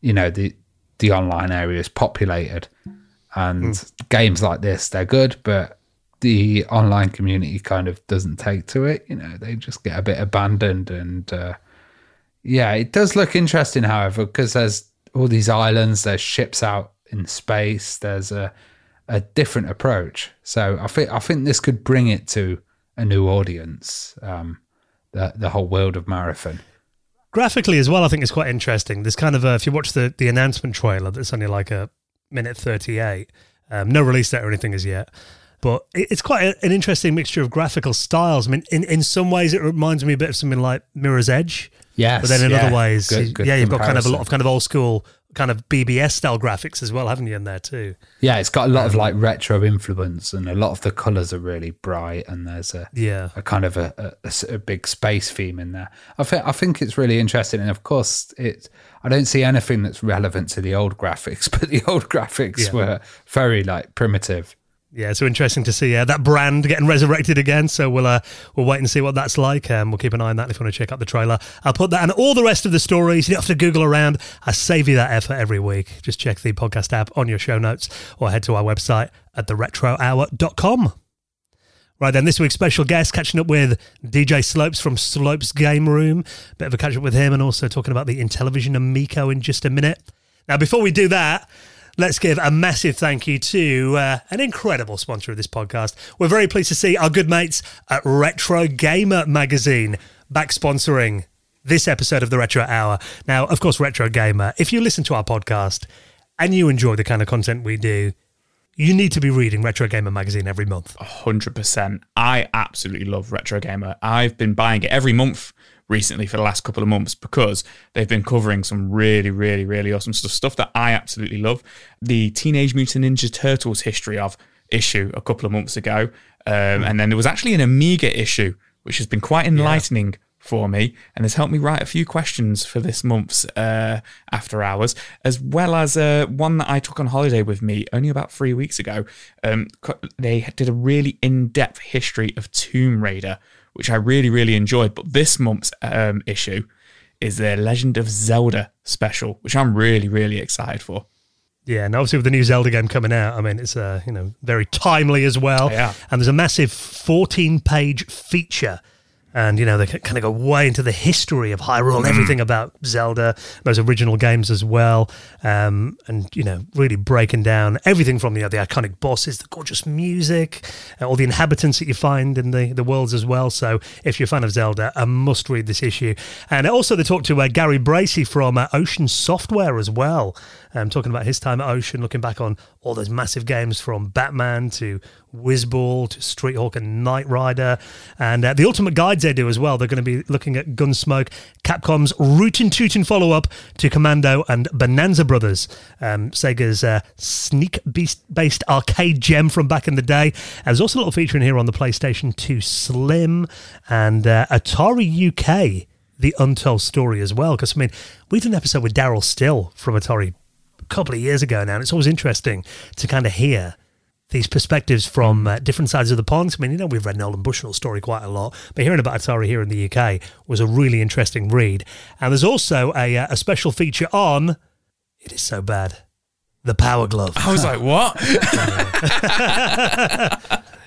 you know the the online area is populated, and mm. games like this they're good, but the online community kind of doesn't take to it. You know, they just get a bit abandoned and. Uh, yeah, it does look interesting, however, because there's all these islands, there's ships out in space, there's a a different approach. So I think I think this could bring it to a new audience. Um, the the whole world of marathon. Graphically as well, I think it's quite interesting. There's kind of a, if you watch the the announcement trailer, that's only like a minute thirty eight. Um, no release date or anything as yet but it's quite a, an interesting mixture of graphical styles. I mean, in, in some ways, it reminds me a bit of something like Mirror's Edge. Yes, but then in yeah. other ways, good, good yeah, you've got kind of a lot of kind of old school kind of BBS style graphics as well, haven't you, in there too? Yeah, it's got a lot um, of like retro influence, and a lot of the colors are really bright, and there's a yeah a kind of a, a, a big space theme in there. I think I think it's really interesting, and of course, it. I don't see anything that's relevant to the old graphics, but the old graphics yeah. were very like primitive yeah, so interesting to see uh, that brand getting resurrected again. So we'll uh, we'll wait and see what that's like. Um, we'll keep an eye on that if you want to check out the trailer. I'll put that and all the rest of the stories. You don't have to Google around. I save you that effort every week. Just check the podcast app on your show notes or head to our website at theretrohour.com. Right then, this week's special guest catching up with DJ Slopes from Slope's Game Room. Bit of a catch up with him and also talking about the Intellivision Amico in just a minute. Now, before we do that, let's give a massive thank you to uh, an incredible sponsor of this podcast. We're very pleased to see our good mates at Retro Gamer magazine back sponsoring this episode of the Retro Hour. Now, of course, Retro Gamer, if you listen to our podcast and you enjoy the kind of content we do, you need to be reading Retro Gamer magazine every month. 100%. I absolutely love Retro Gamer. I've been buying it every month recently for the last couple of months because they've been covering some really, really, really awesome stuff. Stuff that I absolutely love. The Teenage Mutant Ninja Turtles history of issue a couple of months ago. Um, and then there was actually an Amiga issue, which has been quite enlightening. Yeah. For me, and has helped me write a few questions for this month's uh, After Hours, as well as uh, one that I took on holiday with me only about three weeks ago. Um, they did a really in depth history of Tomb Raider, which I really, really enjoyed. But this month's um, issue is their Legend of Zelda special, which I'm really, really excited for. Yeah, and obviously with the new Zelda game coming out, I mean it's uh, you know very timely as well. Yeah. And there's a massive 14 page feature and you know they kind of go way into the history of Hyrule and mm. everything about Zelda, those original games as well, um, and you know really breaking down everything from you know, the iconic bosses, the gorgeous music, uh, all the inhabitants that you find in the the worlds as well. So if you're a fan of Zelda, a must read this issue. And also they talked to uh, Gary Bracey from uh, Ocean Software as well, um, talking about his time at Ocean, looking back on all those massive games from Batman to Wizball to Street Hawk and Knight Rider, and uh, the Ultimate Guides they do as well. They're going to be looking at Gunsmoke, Capcom's rootin' tootin' follow up to Commando and Bonanza Brothers, um, Sega's uh, sneak beast based arcade gem from back in the day. there's also a little feature in here on the PlayStation 2 Slim and uh, Atari UK. The untold story as well, because I mean, we did an episode with Daryl Still from Atari couple of years ago now, and it's always interesting to kind of hear these perspectives from uh, different sides of the pond. I mean, you know, we've read Nolan Bushnell's story quite a lot, but hearing about Atari here in the UK was a really interesting read. And there's also a, uh, a special feature on It Is So Bad. The Power Glove. I was like, what?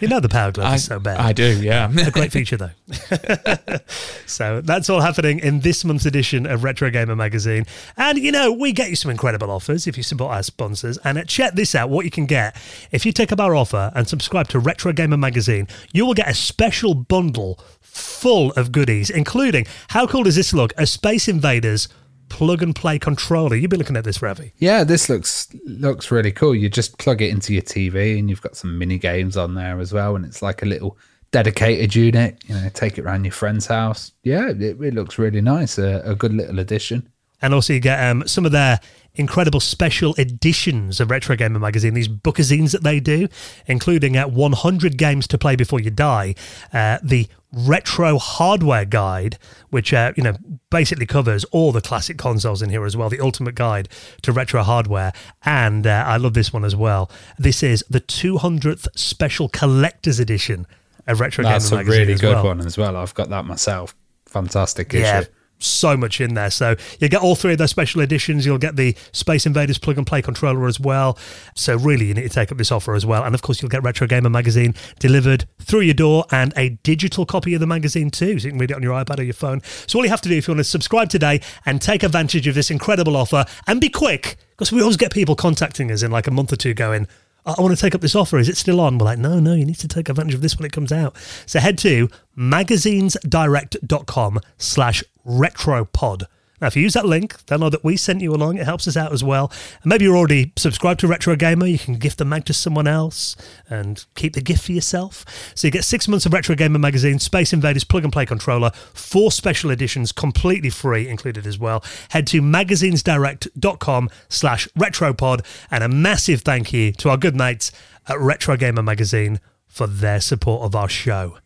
You know the Power Glove I, is so bad. I do, yeah. a great feature though. so that's all happening in this month's edition of Retro Gamer magazine. And you know, we get you some incredible offers if you support our sponsors. And uh, check this out, what you can get. If you take up our offer and subscribe to Retro Gamer magazine, you will get a special bundle full of goodies, including how cool does this look? A Space Invaders plug and play controller. You've been looking at this, Ravi. Yeah, this looks looks really cool. You just plug it into your TV, and you've got some mini games on there as well, and it's like a little dedicated unit. You know, take it around your friend's house. Yeah, it, it looks really nice. A, a good little addition. And also, you get um, some of their incredible special editions of Retro Gamer magazine, these bookazines that they do, including at uh, 100 games to play before you die, uh, the retro hardware guide, which uh, you know basically covers all the classic consoles in here as well. The ultimate guide to retro hardware, and uh, I love this one as well. This is the 200th special collector's edition of Retro That's Gamer That's a really good well. one as well. I've got that myself. Fantastic yeah. So much in there. So you get all three of those special editions. You'll get the Space Invaders plug and play controller as well. So really, you need to take up this offer as well. And of course, you'll get Retro Gamer magazine delivered through your door and a digital copy of the magazine too, so you can read it on your iPad or your phone. So all you have to do if you want to subscribe today and take advantage of this incredible offer and be quick, because we always get people contacting us in like a month or two going. I want to take up this offer. Is it still on? We're like, no, no, you need to take advantage of this when it comes out. So head to magazinesdirect.com slash retropod. Now, if you use that link, they'll know that we sent you along. It helps us out as well. And maybe you're already subscribed to Retro Gamer. You can gift the mag to someone else and keep the gift for yourself. So you get six months of Retro Gamer magazine, Space Invaders plug and play controller, four special editions completely free included as well. Head to magazinesdirect.com slash retropod. And a massive thank you to our good mates at Retro Gamer magazine for their support of our show.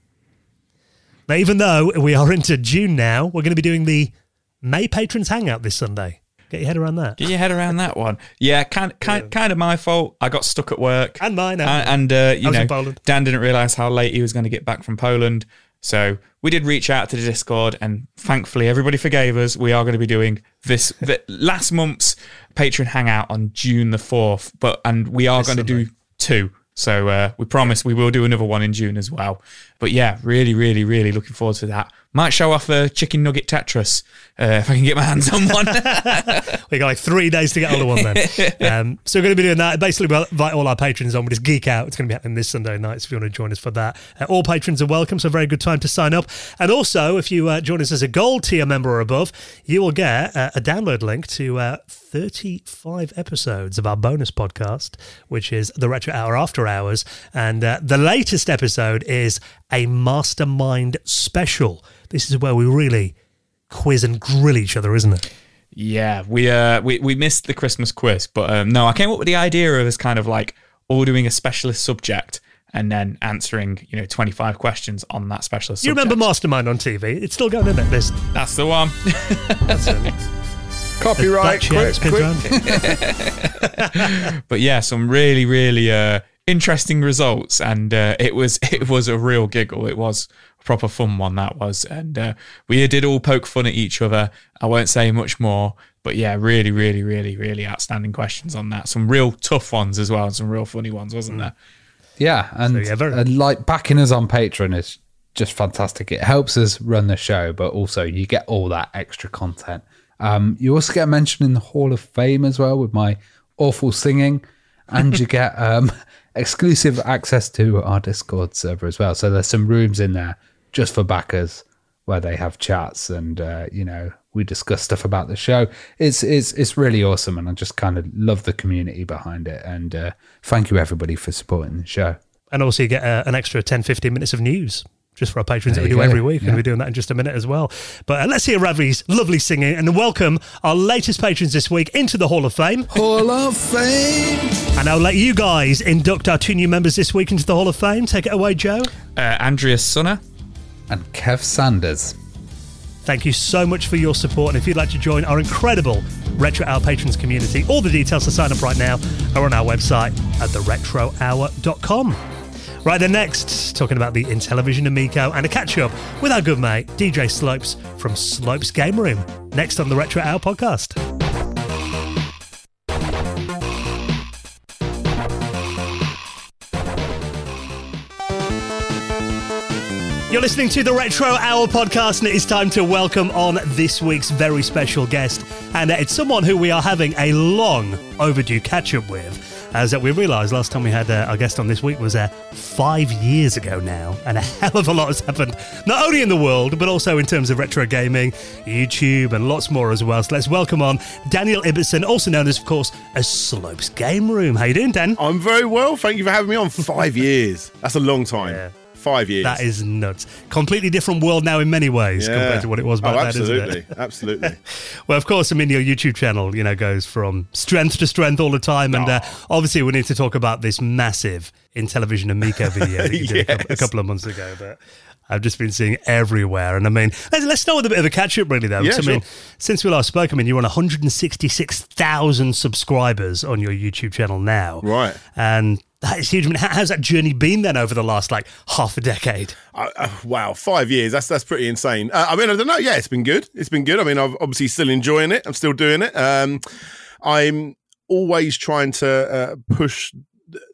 Now, even though we are into June now, we're going to be doing the May Patrons Hangout this Sunday. Get your head around that. Get your head around that one. Yeah, kind, kind, yeah. kind of my fault. I got stuck at work. And mine. And, and uh, you know, Dan didn't realise how late he was going to get back from Poland. So we did reach out to the Discord, and thankfully everybody forgave us. We are going to be doing this the, last month's Patreon Hangout on June the fourth, but and we are this going Sunday. to do two. So uh, we promise we will do another one in June as well. But yeah, really, really, really looking forward to that. Might show off a chicken nugget Tetris uh, if I can get my hands on one. we got like three days to get hold of one then. Um, so we're going to be doing that. Basically, we'll invite all our patrons on with just Geek Out. It's going to be happening this Sunday night. So if you want to join us for that, uh, all patrons are welcome. So a very good time to sign up. And also, if you uh, join us as a gold tier member or above, you will get uh, a download link to uh, 35 episodes of our bonus podcast, which is the Retro Hour After Hours. And uh, the latest episode is a Mastermind special this is where we really quiz and grill each other, isn't it? Yeah, we uh we, we missed the Christmas quiz, but um, no, I came up with the idea of us kind of like all doing a specialist subject and then answering, you know, 25 questions on that specialist You remember Mastermind on TV? It's still going, in it? This. That's the one. That's it. Copyright, quick, quick. but yeah, some really, really uh, interesting results, and uh, it was it was a real giggle. It was proper fun one that was. And uh, we did all poke fun at each other. I won't say much more, but yeah, really, really, really, really outstanding questions on that. Some real tough ones as well, and some real funny ones, wasn't there? Yeah, and, so, yeah, very- and like backing us on Patreon is just fantastic. It helps us run the show, but also you get all that extra content. Um, you also get a mention in the Hall of Fame as well with my awful singing, and you get um, exclusive access to our Discord server as well. So there's some rooms in there just for backers where they have chats and uh, you know we discuss stuff about the show. It's it's it's really awesome, and I just kind of love the community behind it. And uh, thank you everybody for supporting the show. And also, you get uh, an extra 10, 15 minutes of news just for our patrons there that we do go. every week. Yeah. And we're doing that in just a minute as well. But uh, let's hear Ravi's lovely singing and welcome our latest patrons this week into the Hall of Fame. Hall of Fame. And I'll let you guys induct our two new members this week into the Hall of Fame. Take it away, Joe. Uh, Andreas Sunna and Kev Sanders. Thank you so much for your support. And if you'd like to join our incredible Retro Hour patrons community, all the details to sign up right now are on our website at theretrohour.com. Right then, next, talking about the Intellivision Amico and a catch up with our good mate, DJ Slopes from Slope's Game Room. Next on the Retro Hour podcast. You're listening to the Retro Hour podcast, and it is time to welcome on this week's very special guest. And it's someone who we are having a long overdue catch up with. As we realised last time we had uh, our guest on this week was uh, five years ago now, and a hell of a lot has happened, not only in the world, but also in terms of retro gaming, YouTube, and lots more as well. So let's welcome on Daniel Ibbertson, also known as, of course, as Slope's Game Room. How you doing, Dan? I'm very well. Thank you for having me on. Five years. That's a long time. Yeah five years. That is nuts. Completely different world now in many ways yeah. compared to what it was back oh, absolutely, then, absolutely. well, of course, I mean, your YouTube channel, you know, goes from strength to strength all the time, and uh, obviously, we need to talk about this massive Intellivision Amico video that you yes. did a couple, a couple of months ago, but. I've just been seeing everywhere. And I mean, let's, let's start with a bit of a catch up, really, though. Yeah, I mean, since we last spoke, I mean, you're on 166,000 subscribers on your YouTube channel now. Right. And that is huge. I mean, how's that journey been then over the last like half a decade? Uh, uh, wow, five years. That's that's pretty insane. Uh, I mean, I don't know. Yeah, it's been good. It's been good. I mean, I'm obviously still enjoying it. I'm still doing it. Um, I'm always trying to uh, push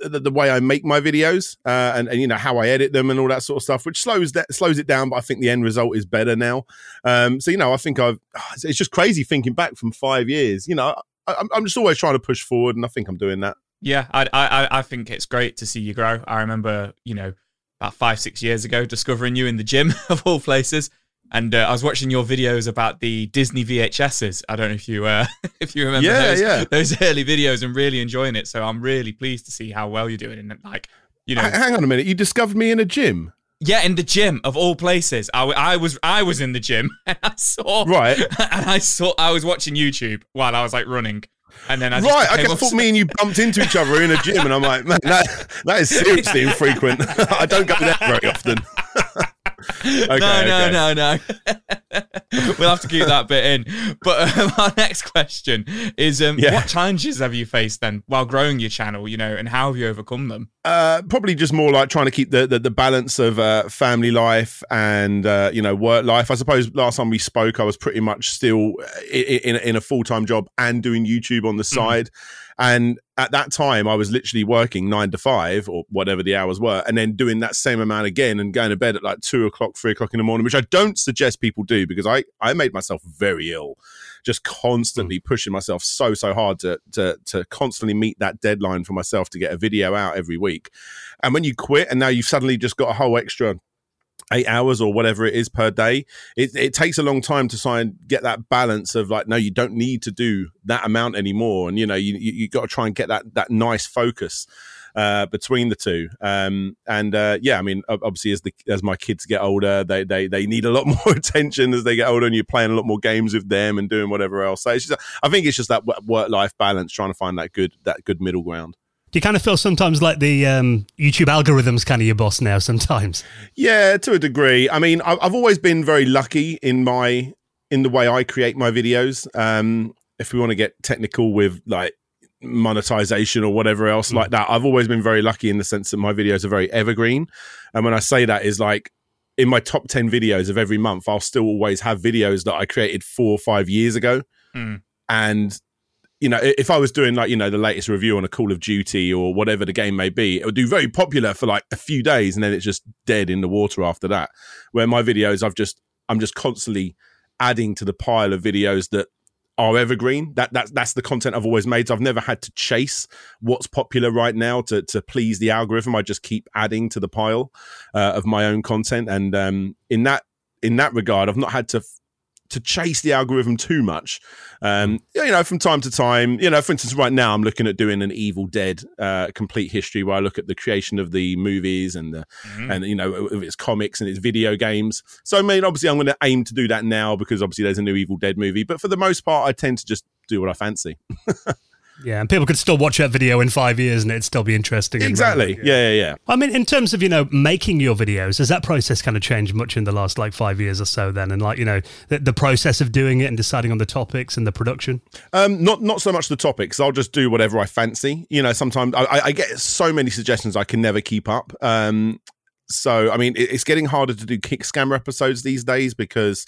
the, the, way I make my videos uh, and, and, you know how I edit them and all that sort of stuff, which slows that slows it down. But I think the end result is better now. Um, so you know, I think I've it's just crazy thinking back from five years. You know, I'm just always trying to push forward, and I think I'm doing that. Yeah, I, I I think it's great to see you grow. I remember, you know, about five six years ago, discovering you in the gym of all places, and uh, I was watching your videos about the Disney VHSs. I don't know if you uh, if you remember yeah, those, yeah. those early videos and really enjoying it. So I'm really pleased to see how well you're doing. And like, you know, hang on a minute, you discovered me in a gym. Yeah, in the gym of all places. I, I was I was in the gym and I saw right, and I saw I was watching YouTube while I was like running, and then I right, I thought me and you bumped into each other in a gym, and I'm like, man, that, that is seriously infrequent. I don't go there very often. okay, no, no, okay. no, no, we'll have to keep that bit in. But um, our next question is: um, yeah. What challenges have you faced then while growing your channel? You know, and how have you overcome them? Uh, probably just more like trying to keep the the, the balance of uh, family life and uh, you know work life. I suppose last time we spoke, I was pretty much still in in, in a full time job and doing YouTube on the mm-hmm. side. Mm. And at that time, I was literally working nine to five or whatever the hours were, and then doing that same amount again and going to bed at like two o'clock, three o'clock in the morning, which I don't suggest people do because I, I made myself very ill, just constantly mm. pushing myself so, so hard to, to, to constantly meet that deadline for myself to get a video out every week. And when you quit and now you've suddenly just got a whole extra eight hours or whatever it is per day it, it takes a long time to try and get that balance of like no you don't need to do that amount anymore and you know you, you, you got to try and get that that nice focus uh, between the two. Um, and uh, yeah, I mean, obviously, as the as my kids get older, they they they need a lot more attention as they get older, and you're playing a lot more games with them and doing whatever else. So just, I think it's just that work life balance, trying to find that good that good middle ground. Do you kind of feel sometimes like the um, YouTube algorithm's kind of your boss now? Sometimes, yeah, to a degree. I mean, I've always been very lucky in my in the way I create my videos. Um, if we want to get technical with like monetization or whatever else mm. like that, I've always been very lucky in the sense that my videos are very evergreen. And when I say that, is like in my top ten videos of every month, I'll still always have videos that I created four or five years ago, mm. and you know, if I was doing like, you know, the latest review on a Call of Duty or whatever the game may be, it would do very popular for like a few days and then it's just dead in the water after that. Where my videos, I've just, I'm just constantly adding to the pile of videos that are evergreen. That that's that's the content I've always made. So I've never had to chase what's popular right now to to please the algorithm. I just keep adding to the pile uh, of my own content, and um, in that in that regard, I've not had to to chase the algorithm too much. Um, you know, from time to time, you know, for instance, right now I'm looking at doing an Evil Dead uh, complete history where I look at the creation of the movies and the mm-hmm. and you know of its comics and its video games. So I mean, obviously, I'm going to aim to do that now because obviously there's a new Evil Dead movie. But for the most part, I tend to just do what I fancy. Yeah, and people could still watch that video in five years and it'd still be interesting. Exactly. Yeah. yeah, yeah, I mean, in terms of, you know, making your videos, has that process kind of changed much in the last like five years or so then? And like, you know, the, the process of doing it and deciding on the topics and the production? Um, not not so much the topics. I'll just do whatever I fancy. You know, sometimes I, I get so many suggestions I can never keep up. Um, so, I mean, it's getting harder to do kick scammer episodes these days because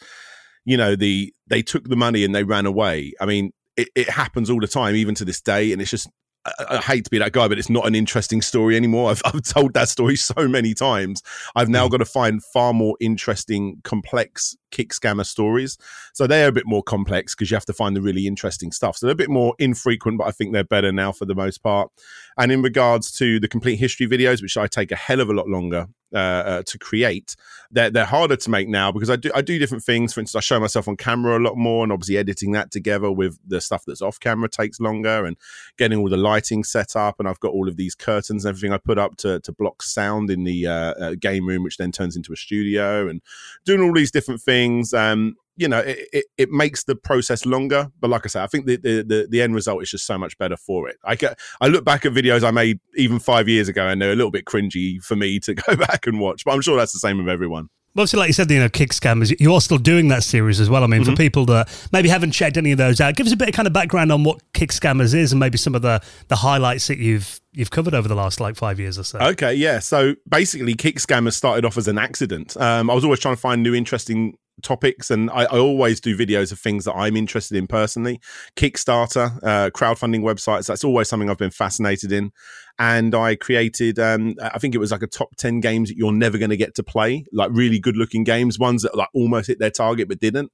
you know the they took the money and they ran away i mean it, it happens all the time, even to this day, and it's just I, I, hate to be that guy, but it's not an interesting story anymore. I've, I've told that story so many times. I've now mm. got to find far more interesting, complex kick scammer stories. So they're a bit more complex because you have to find the really interesting stuff. So they're a bit more infrequent, but I think they're better now for the most part. And in regards to the complete history videos, which I take a hell of a lot longer uh, uh, to create. They're they're harder to make now because I do I do different things. For instance, I show myself on camera a lot more, and obviously editing that together with the stuff that's off camera takes longer, and getting all the lighting set up. And I've got all of these curtains and everything I put up to to block sound in the uh, uh, game room, which then turns into a studio, and doing all these different things. Um, you know, it, it, it, makes the process longer. But like I said, I think the, the, the, the, end result is just so much better for it. I get, I look back at videos I made even five years ago and they're a little bit cringy for me to go back and watch. But I'm sure that's the same with everyone. Well, obviously, like you said, you know, kick scammers. You are still doing that series as well. I mean, mm-hmm. for people that maybe haven't checked any of those out, give us a bit of kind of background on what kick scammers is, and maybe some of the the highlights that you've you've covered over the last like five years or so. Okay, yeah. So basically, kick scammers started off as an accident. Um, I was always trying to find new, interesting topics and I, I, always do videos of things that i'm interested in personally kickstarter uh, crowdfunding websites that's always something i've been fascinated in and i created um, i think it was like a top 10 games that you're never going to get to play like really good looking games ones that like almost hit their target but didn't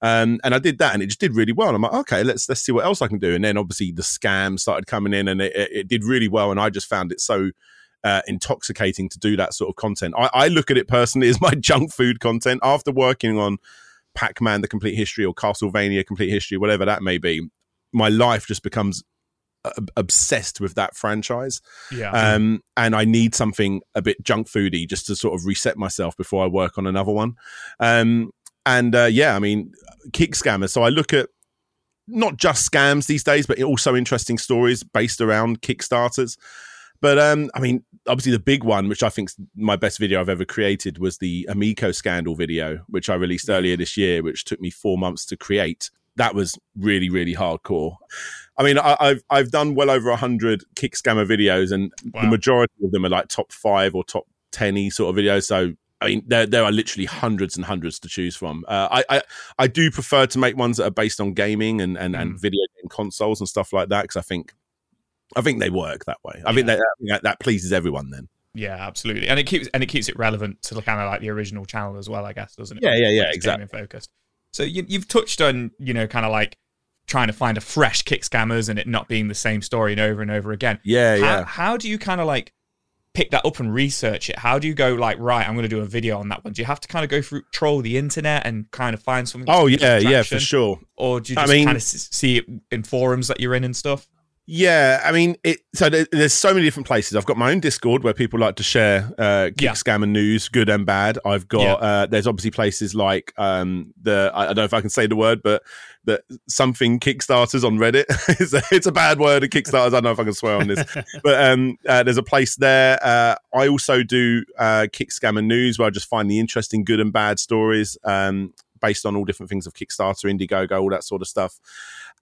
um, and I did that, and it just did really well. And I'm like, okay, let's let's see what else I can do. And then obviously the scams started coming in, and it, it did really well. And I just found it so uh, intoxicating to do that sort of content. I, I look at it personally as my junk food content after working on Pac Man, The Complete History, or Castlevania, Complete History, whatever that may be. My life just becomes obsessed with that franchise. Yeah. Um, and I need something a bit junk foody just to sort of reset myself before I work on another one. Um, and uh, yeah, I mean, kick scammers. So I look at not just scams these days, but also interesting stories based around Kickstarters. But um, I mean, obviously the big one, which I think my best video I've ever created, was the Amico scandal video, which I released earlier this year, which took me four months to create. That was really, really hardcore. I mean, I, have I've done well over hundred kick scammer videos, and wow. the majority of them are like top five or top ten sort of videos. So I mean, there there are literally hundreds and hundreds to choose from. Uh, I, I, I do prefer to make ones that are based on gaming and and, mm. and video game consoles and stuff like that because I think I think they work that way. I yeah. think that, that, that pleases everyone then. Yeah, absolutely, and it keeps and it keeps it relevant to the kind of like the original channel as well, I guess, doesn't it? Yeah, yeah, yeah, exactly. Focused. So you, you've touched on you know kind of like trying to find a fresh kick scammers and it not being the same story and over and over again. Yeah, how, yeah. How do you kind of like pick that up and research it? How do you go like right? I'm going to do a video on that one. Do you have to kind of go through troll the internet and kind of find something? Oh yeah, yeah, for sure. Or do you just I mean, kind of see it in forums that you're in and stuff? Yeah, I mean, it. So there's so many different places. I've got my own Discord where people like to share uh, kick yeah. scam and news, good and bad. I've got. Yeah. Uh, there's obviously places like um, the. I, don't know if I can say the word, but the something Kickstarters on Reddit. it's, a, it's a bad word. Kickstarters. I don't know if I can swear on this, but um, uh, there's a place there. Uh, I also do uh, kick Scammer news where I just find the interesting good and bad stories. Um, based on all different things of Kickstarter, Indiegogo, all that sort of stuff.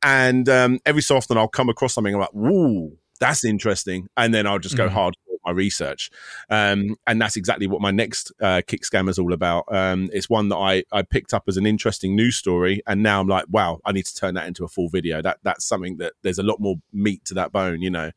And um, every so often I'll come across something I'm like, "Whoa, that's interesting," and then I'll just go mm. hard my research. Um, and that's exactly what my next uh, kick scam is all about. Um, it's one that I, I picked up as an interesting news story, and now I'm like, wow, I need to turn that into a full video. That that's something that there's a lot more meat to that bone, you know.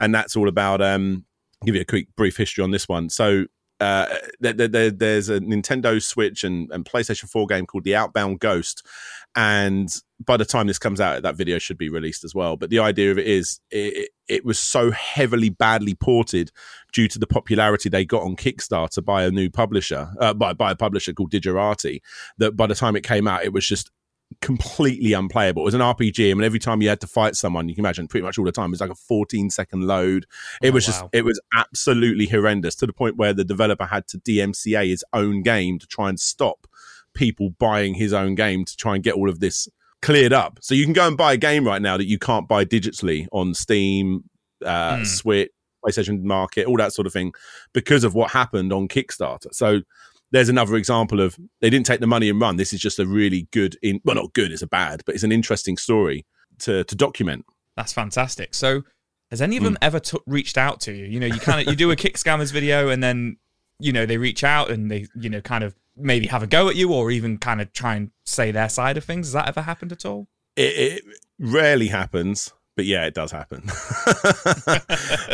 And that's all about. Um, give you a quick brief history on this one. So uh, there, there, there's a Nintendo Switch and, and, PlayStation 4 game called The Outbound Ghost. And by the time this comes out, that video should be released as well. But the idea of it is it, it was so heavily badly ported due to the popularity they got on Kickstarter by a new publisher, uh, by, by a publisher called Digerati, that by the time it came out, it was just completely unplayable. It was an RPG, and every time you had to fight someone, you can imagine pretty much all the time, it was like a 14 second load. It oh, was just, wow. it was absolutely horrendous to the point where the developer had to DMCA his own game to try and stop people buying his own game to try and get all of this cleared up. So you can go and buy a game right now that you can't buy digitally on Steam, uh, mm. Switch, PlayStation Market, all that sort of thing, because of what happened on Kickstarter. So there's another example of they didn't take the money and run. This is just a really good, in well, not good, it's a bad, but it's an interesting story to to document. That's fantastic. So, has any of them mm. ever t- reached out to you? You know, you kind of you do a kick scammers video, and then you know they reach out and they you know kind of maybe have a go at you, or even kind of try and say their side of things. Has that ever happened at all? It, it rarely happens but yeah, it does happen.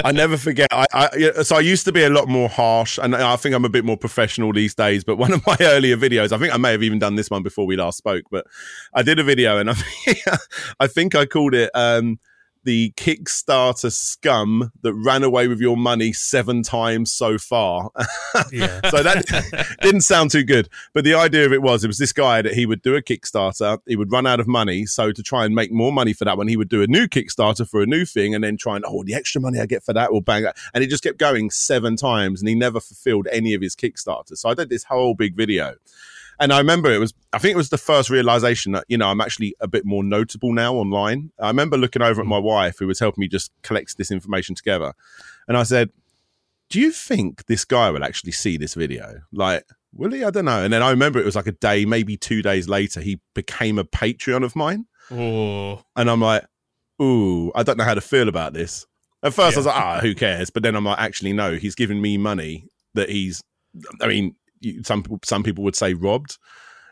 I never forget. I, I, so I used to be a lot more harsh, and I think I'm a bit more professional these days. But one of my earlier videos, I think I may have even done this one before we last spoke, but I did a video, and I, I think I called it um, the Kickstarter scum that ran away with your money seven times so far. Yeah. so that didn't sound too good. But the idea of it was, it was this guy that he would do a Kickstarter, he would run out of money. So to try and make more money for that one, he would do a new Kickstarter for a new thing and then try and, oh, the extra money I get for that will bang that. And it just kept going seven times and he never fulfilled any of his Kickstarters. So I did this whole big video. And I remember it was, I think it was the first realization that, you know, I'm actually a bit more notable now online. I remember looking over at mm. my wife, who was helping me just collect this information together. And I said, Do you think this guy will actually see this video? Like, will he? I don't know. And then I remember it was like a day, maybe two days later, he became a Patreon of mine. Oh. And I'm like, Ooh, I don't know how to feel about this. At first, yeah. I was like, ah, who cares? But then I'm like, actually, no, he's giving me money that he's, I mean, some some people would say robbed.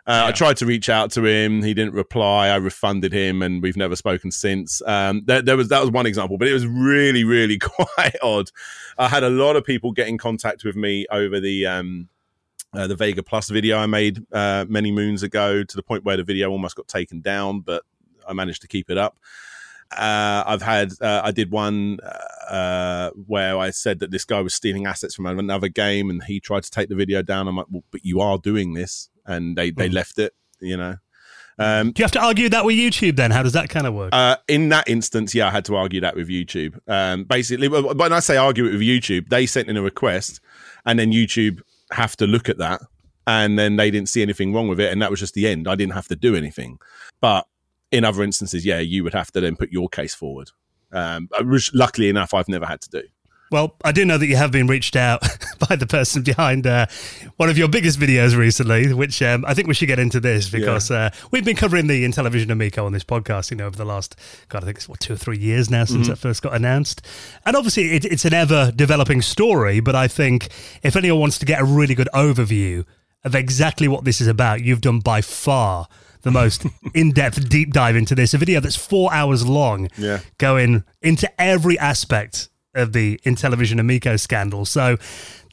Uh, yeah. I tried to reach out to him. He didn't reply. I refunded him, and we've never spoken since. Um, there, there, was that was one example, but it was really, really quite odd. I had a lot of people get in contact with me over the um, uh, the Vega Plus video I made uh, many moons ago, to the point where the video almost got taken down, but I managed to keep it up. Uh, I've had uh, I did one uh, where I said that this guy was stealing assets from another game, and he tried to take the video down. I'm like, well, but you are doing this, and they they mm. left it. You know. Um, Do you have to argue that with YouTube then? How does that kind of work? Uh, in that instance, yeah, I had to argue that with YouTube. Um, basically, when I say argue it with YouTube, they sent in a request, and then YouTube have to look at that, and then they didn't see anything wrong with it, and that was just the end. I didn't have to do anything, but in other instances, yeah, you would have to then put your case forward. Um, which luckily enough, I've never had to do. Well, I do know that you have been reached out by the person behind uh, one of your biggest videos recently, which um, I think we should get into this because yeah. uh, we've been covering the Intellivision Amico on this podcast, you know, over the last, God, I think it's what, two or three years now since mm-hmm. it first got announced. And obviously, it, it's an ever developing story, but I think if anyone wants to get a really good overview of exactly what this is about, you've done by far the most in-depth deep dive into this. A video that's four hours long, yeah. going into every aspect of the Intellivision Amico scandal. So,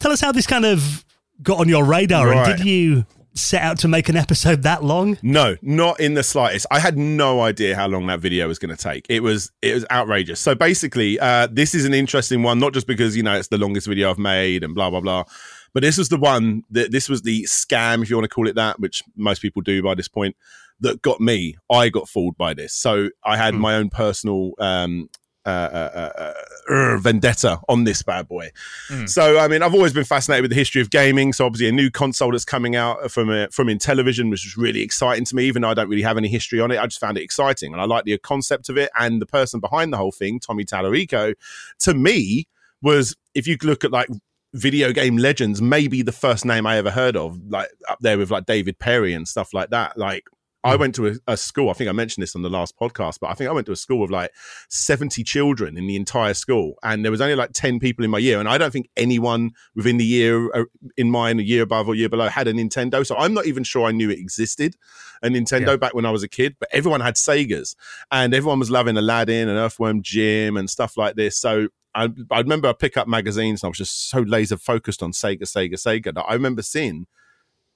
tell us how this kind of got on your radar, right. and did you set out to make an episode that long? No, not in the slightest. I had no idea how long that video was going to take. It was it was outrageous. So basically, uh, this is an interesting one, not just because you know it's the longest video I've made and blah blah blah, but this was the one that this was the scam, if you want to call it that, which most people do by this point that got me. I got fooled by this. So I had mm. my own personal um, uh, uh, uh, vendetta on this bad boy. Mm. So, I mean, I've always been fascinated with the history of gaming. So, obviously, a new console that's coming out from from Intellivision, which was really exciting to me. Even though I don't really have any history on it, I just found it exciting, and I like the concept of it. And the person behind the whole thing, Tommy Tallarico, to me was if you look at like video game legends, maybe the first name I ever heard of, like up there with like David Perry and stuff like that. Like I hmm. went to a, a, school. I think I mentioned this on the last podcast, but I think I went to a school with like 70 children in the entire school. And there was only like 10 people in my year. And I don't think anyone within the year uh, in mine, a year above or year below, had a Nintendo. So I'm not even sure I knew it existed, a Nintendo yeah. back when I was a kid. But everyone had Segas and everyone was loving Aladdin and Earthworm Jim and stuff like this. So I, I remember I pick up magazines and I was just so laser focused on Sega, Sega, Sega that I remember seeing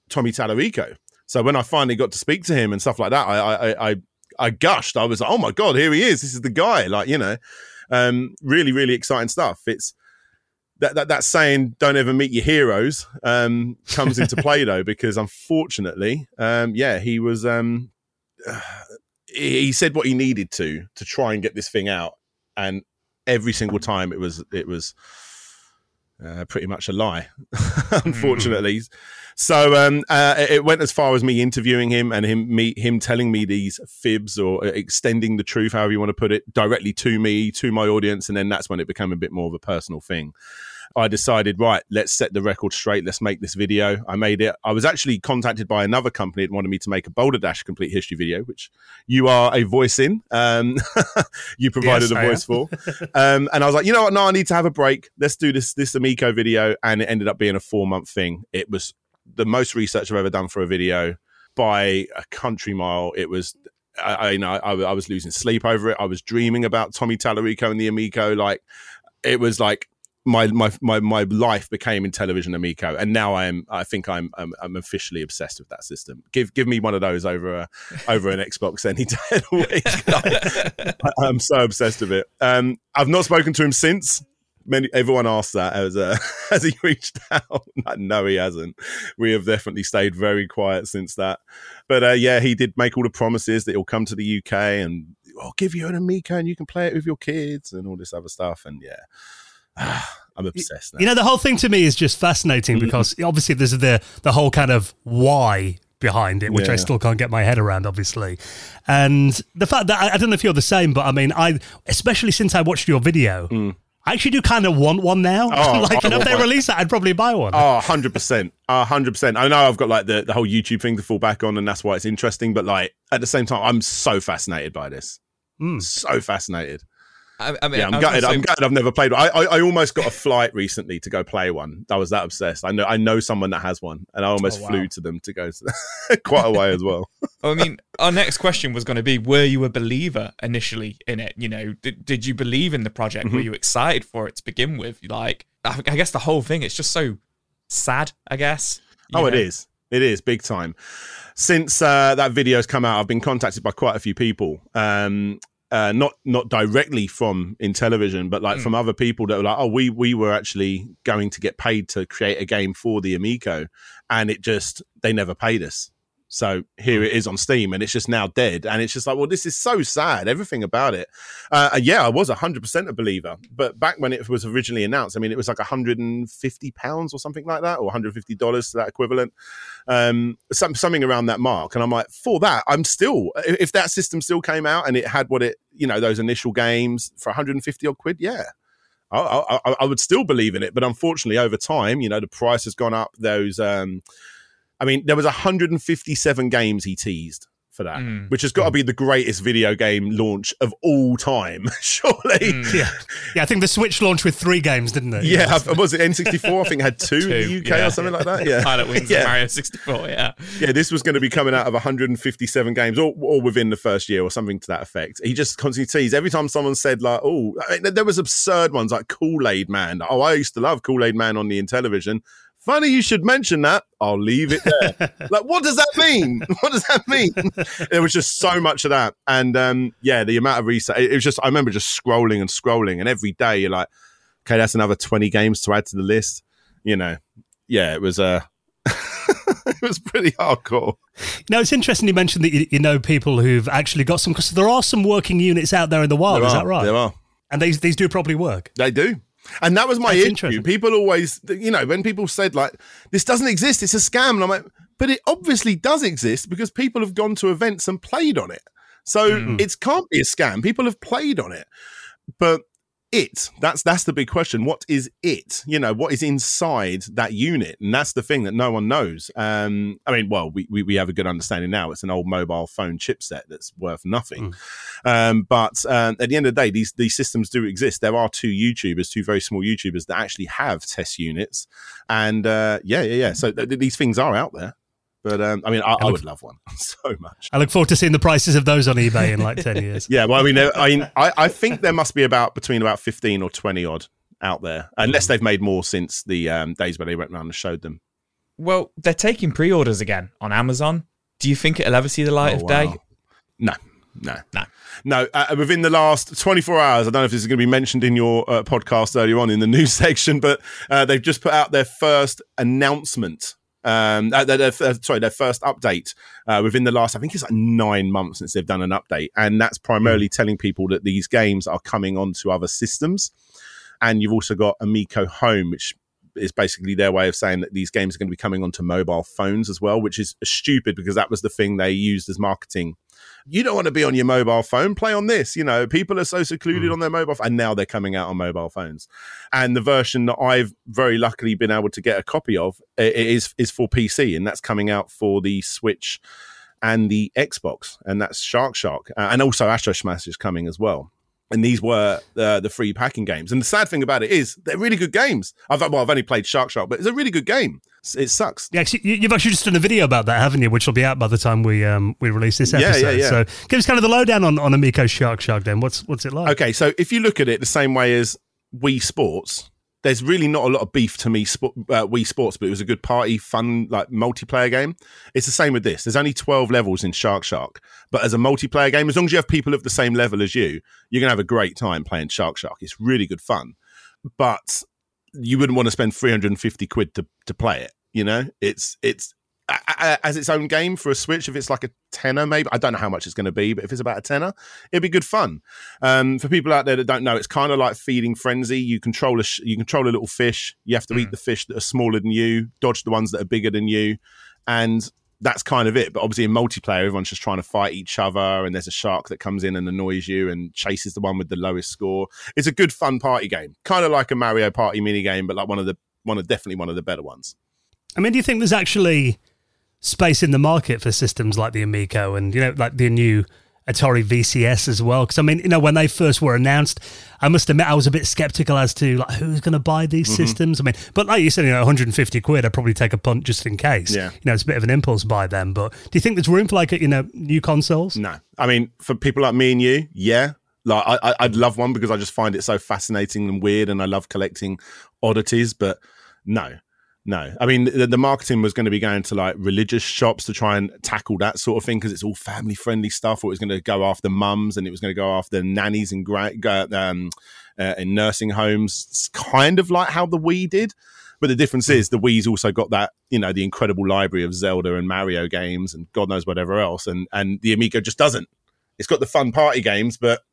Tommy Tallarico so when I finally got to speak to him and stuff like that, I I I, I gushed. I was like, oh my god, here he is. This is the guy. Like you know, um, really really exciting stuff. It's that, that that saying "don't ever meet your heroes" um, comes into play though, because unfortunately, um, yeah, he was um, he said what he needed to to try and get this thing out, and every single time it was it was uh, pretty much a lie, unfortunately. So um, uh, it went as far as me interviewing him and him me him telling me these fibs or extending the truth, however you want to put it, directly to me, to my audience, and then that's when it became a bit more of a personal thing. I decided, right, let's set the record straight. Let's make this video. I made it. I was actually contacted by another company that wanted me to make a Boulder Dash complete history video, which you are a voice in. Um, you provided yes, a voice for. um, and I was like, you know what? No, I need to have a break. Let's do this this Amico video. And it ended up being a four month thing. It was the most research I've ever done for a video by a country mile. It was I, I you know I, I, was losing sleep over it. I was dreaming about Tommy Tallarico and the Amico. Like it was like my my my my life became Intellivision Amico, and now I'm I think I'm I'm, I'm officially obsessed with that system. Give give me one of those over a, over an Xbox any day of the week. I, am so obsessed with it. Um, I've not spoken to him since. Many everyone asked that as uh, as he reached out. no, he hasn't. We have definitely stayed very quiet since that. But uh, yeah, he did make all the promises that he'll come to the UK and I'll give you an Amico and you can play it with your kids and all this other stuff. And yeah I'm obsessed. Now. You know, the whole thing to me is just fascinating mm-hmm. because obviously there's the the whole kind of why behind it, which yeah. I still can't get my head around, obviously. And the fact that I, I, don't know if you're the same, but I mean, I especially since I watched your video. Mm. I actually do kind of want one now. Oh, like, if they release that, I'd probably buy one. Oh, 100%. Uh, 100%. I know I've got like the, the whole YouTube thing to fall back on, and that's why it's interesting. But like at the same time, I'm so fascinated by this. Mm. So fascinated. I, I mean, yeah, I'm gutted. Say, I'm gutted. I've never played one. I, I, I, almost got a flight recently to go play one. I was that obsessed. I know I know someone that has one, and I almost oh, wow. flew to them to go to quite a way as well. I mean, our next question was going to be: Were you a believer initially in it? You know, did, did you believe in the project? Mm-hmm. Were you excited for it to begin with? Like, I, I guess the whole thing. It's just so sad. I guess. Oh, know? it is. It is big time. Since uh, that video's come out, I've been contacted by quite a few people. Um, uh, not not directly from Intellivision, but like mm. from other people that were like, oh, we we were actually going to get paid to create a game for the Amico, and it just they never paid us. So here it is on Steam, and it's just now dead. And it's just like, well, this is so sad. Everything about it. Uh, yeah, I was hundred percent a believer, but back when it was originally announced, I mean, it was like hundred and fifty pounds or something like that, or one hundred fifty dollars to that equivalent, um, some, something around that mark. And I'm like, for that, I'm still. If that system still came out and it had what it, you know, those initial games for one hundred and fifty odd quid, yeah. I, I, I, would still believe in it, but unfortunately, over time, you know, the price has gone up. Those um, I mean, there was 157 games he teased for that, mm. which has got to be the greatest video game launch of all time, surely. Mm. Yeah, yeah. I think the Switch launched with three games, didn't it? Yeah, yeah. was it N64? I think had two, two in the UK yeah, or something yeah. like that. Yeah, Pilotwings yeah. Mario 64. Yeah, yeah. This was going to be coming out of 157 games, or, all within the first year or something to that effect. He just constantly teased every time someone said like, "Oh," I mean, there was absurd ones like Kool Aid Man. Oh, I used to love Kool Aid Man on the Intellivision. Funny you should mention that. I'll leave it there. like, what does that mean? What does that mean? there was just so much of that. And um, yeah, the amount of research, it was just, I remember just scrolling and scrolling. And every day you're like, okay, that's another 20 games to add to the list. You know, yeah, it was, uh, it was pretty hardcore. Now it's interesting you mentioned that you, you, know people who've actually got some because there are some working units out there in the wild. There is are, that right? There are, and these these do probably work. They do. And that was my That's issue. People always, you know, when people said like this doesn't exist, it's a scam, and I'm like, but it obviously does exist because people have gone to events and played on it. So mm. it can't be a scam. People have played on it. But it. That's that's the big question. What is it? You know what is inside that unit? And that's the thing that no one knows. Um i mean well we we, we have a good understanding now. It's an old mobile phone chipset that's worth nothing. Mm. um but um, at the end of the day these these systems do exist. There are two youtubers two very small youtubers that actually have test units. And uh yeah yeah yeah. So th- these things are out there but um, I mean, I, I, would love one so much. I look forward to seeing the prices of those on eBay in like ten years. yeah, well, I mean, I mean, I, I, think there must be about between about fifteen or twenty odd out there, unless they've made more since the um, days where they went around and showed them. Well, they're taking pre-orders again on Amazon. Do you think it'll ever see the light oh, of wow. day? No, no, no, no. Uh, within the last 24 hours, I don't know if this is going to be mentioned in your uh, podcast earlier on in the news section, but uh, they've just put out their first announcement um, uh, their, their, sorry, their first update uh, within the last, I think it's like nine months since they've done an update. And that's primarily mm. telling people that these games are coming onto other systems. And you've also got Amico Home, which is basically their way of saying that these games are going to be coming onto mobile phones as well, which is stupid because that was the thing they used as marketing you don't want to be on your mobile phone. Play on this. You know, people are so secluded mm. on their mobile, phone, and now they're coming out on mobile phones. And the version that I've very luckily been able to get a copy of is is for PC, and that's coming out for the Switch and the Xbox, and that's Shark Shark, uh, and also Astro Smash is coming as well and these were uh, the free packing games. And the sad thing about it is they're really good games. I've well, I've only played Shark Shark, but it's a really good game. It sucks. Yeah, actually, you've actually just done a video about that, haven't you? Which will be out by the time we um, we release this episode. Yeah, yeah, yeah. So give us kind of the lowdown on on Amico Shark Shark. Then what's what's it like? Okay, so if you look at it the same way as Wii Sports, there's really not a lot of beef to me, sport, uh, Wii Sports, but it was a good party, fun, like multiplayer game. It's the same with this. There's only 12 levels in Shark Shark, but as a multiplayer game, as long as you have people of the same level as you, you're going to have a great time playing Shark Shark. It's really good fun. But you wouldn't want to spend 350 quid to, to play it. You know, it's, it's, as its own game for a Switch. If it's like a tenner, maybe I don't know how much it's going to be, but if it's about a tenner, it'd be good fun. Um, for people out there that don't know, it's kind of like feeding frenzy. You control a sh- you control a little fish. You have to mm. eat the fish that are smaller than you, dodge the ones that are bigger than you, and that's kind of it. But obviously in multiplayer, everyone's just trying to fight each other, and there's a shark that comes in and annoys you and chases the one with the lowest score. It's a good fun party game, kind of like a Mario Party mini game, but like one of the one of definitely one of the better ones. I mean, do you think there's actually space in the market for systems like the Amico and you know like the new Atari VCS as well. Because I mean, you know, when they first were announced, I must admit I was a bit skeptical as to like who's going to buy these mm-hmm. systems. I mean, but like you said, you know, 150 quid, I'd probably take a punt just in case. Yeah, you know, it's a bit of an impulse buy then. But do you think there's room for like you know new consoles? No, I mean, for people like me and you, yeah. Like I, I'd love one because I just find it so fascinating and weird, and I love collecting oddities. But no, no, I mean the, the, marketing was going to be going to like religious shops to try and tackle that sort of thing because it's all family friendly stuff. Or it was going to go after mums and it was going to go after nannies and um, uh, in nursing homes. It's kind of like how the Wii did, but the difference is the Wii's also got that you know the incredible library of Zelda and Mario games and God knows whatever else, and and the Amico just doesn't. It's got the fun party games, but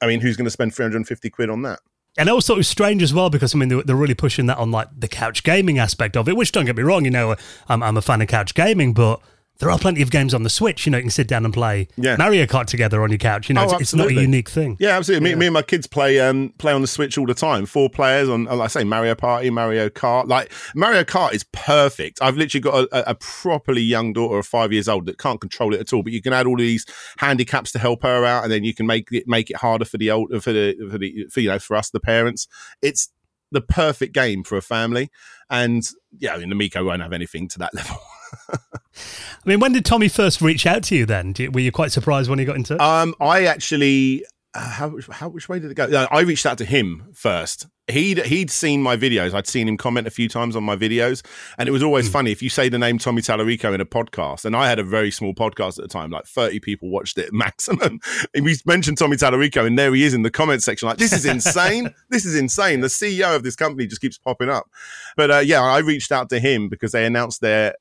I mean, who's going to spend three hundred and fifty quid on that? And I always thought it was strange as well because I mean they're, really pushing that on like the couch gaming aspect of it. Which don't get me wrong, you know, I'm, I'm a fan of couch gaming, but there are plenty of games on the Switch. You know, you can sit down and play yeah. Mario Kart together on your couch. You know, oh, it's, it's, not a unique thing. Yeah, absolutely. Yeah. Me, me, and my kids play um, play on the Switch all the time. Four players on, like I say, Mario Party, Mario Kart. Like Mario Kart is perfect. I've literally got a, a, properly young daughter of five years old that can't control it at all. But you can add all these handicaps to help her out, and then you can make it make it harder for the old for the for the for, you know for us the parents. It's the perfect game for a family, and yeah, I mean, the Amico won't have anything to that level. I mean, when did Tommy first reach out to you? Then were you quite surprised when he got into? Um, I actually, uh, how how which way did it go? Uh, I reached out to him first. He'd he'd seen my videos. I'd seen him comment a few times on my videos, and it was always mm. funny if you say the name Tommy Tallarico in a podcast. And I had a very small podcast at the time, like thirty people watched it maximum. and we mentioned Tommy Tallarico, and there he is in the comment section, like this is insane. this is insane. The CEO of this company just keeps popping up. But uh, yeah, I reached out to him because they announced their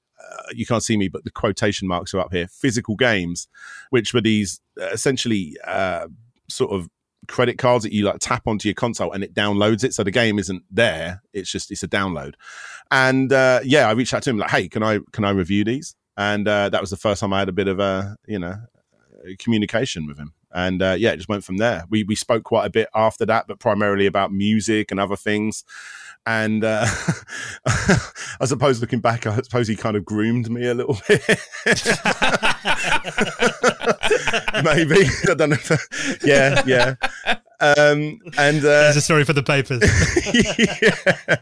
you can't see me, but the quotation marks are up here. Physical games, which were these uh, essentially uh, sort of credit cards that you like tap onto your console and it downloads it. So the game isn't there; it's just it's a download. And uh, yeah, I reached out to him like, "Hey, can I can I review these?" And uh, that was the first time I had a bit of a you know communication with him. And uh, yeah, it just went from there. We we spoke quite a bit after that, but primarily about music and other things and uh, I suppose looking back, I suppose he kind of groomed me a little bit. Maybe I don't know. If, yeah, yeah. Um, and uh, there's a story for the papers. yeah.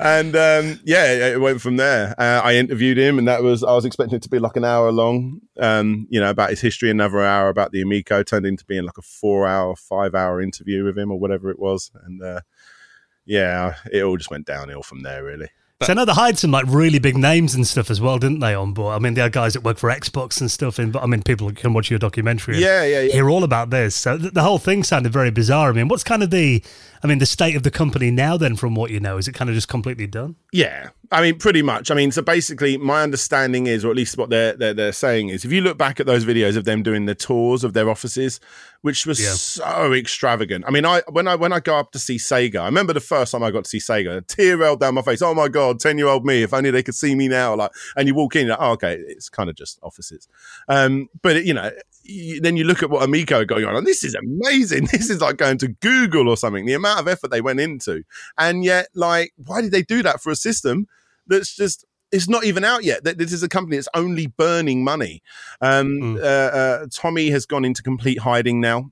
And um, yeah, it went from there. Uh, I interviewed him, and that was I was expecting it to be like an hour long. Um, you know, about his history, another hour about the Amico. Turned into being like a four-hour, five-hour interview with him, or whatever it was, and. Uh, yeah, it all just went downhill from there, really. So I know they hired some like really big names and stuff as well, didn't they? On board. I mean, they had guys that work for Xbox and stuff. And but I mean, people can watch your documentary. Yeah, yeah, yeah. Hear all about this. So the, the whole thing sounded very bizarre. I mean, what's kind of the I mean, the state of the company now, then, from what you know, is it kind of just completely done? Yeah, I mean, pretty much. I mean, so basically, my understanding is, or at least what they're they're, they're saying is, if you look back at those videos of them doing the tours of their offices, which was yeah. so extravagant. I mean, I when I when I go up to see Sega, I remember the first time I got to see Sega, a tear rolled down my face. Oh my god, ten year old me! If only they could see me now. Like, and you walk in, like, oh, okay, it's kind of just offices. Um, but it, you know, then you look at what Amico are going on, and this is amazing. This is like going to Google or something. The amount of effort they went into, and yet, like, why did they do that for a system that's just it's not even out yet. That this is a company that's only burning money. Um, mm. uh, uh, Tommy has gone into complete hiding now.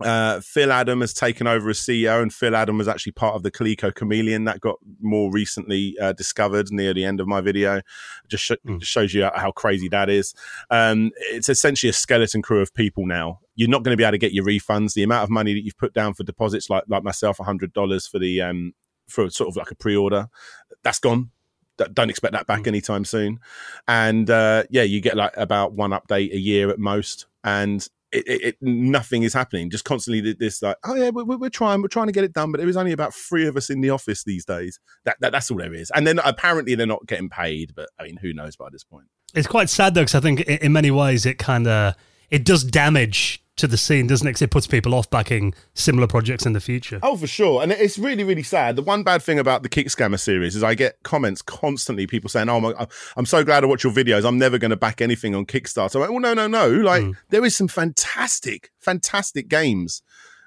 Uh, Phil Adam has taken over as CEO, and Phil Adam was actually part of the Coleco Chameleon that got more recently uh, discovered near the end of my video. Just, sh- mm. shows you how crazy that is. Um, it's essentially a skeleton crew of people now. You're not going to be able to get your refunds. The amount of money that you've put down for deposits, like like myself, hundred dollars for the um, for sort of like a pre-order. That's gone. Don't expect that back mm. anytime soon. And uh, yeah, you get like about one update a year at most, and it, it, it, nothing is happening. Just constantly this like, oh yeah, we're, we're, trying, we're trying to get it done, but there is only about three of us in the office these days. That, that that's all there is. And then apparently they're not getting paid, but I mean, who knows by this point? It's quite sad though, because I think in many ways it kind of it does damage to the scene, doesn't it? Because it puts people off backing similar projects in the future. Oh, for sure. And it's really, really sad. The one bad thing about the Kick Scammer series is I get comments constantly, people saying, "Oh my, I'm so glad I watch your videos. I'm never going to back anything on Kickstarter." I'm like, well, no, no, no. Like mm. there is some fantastic, fantastic games.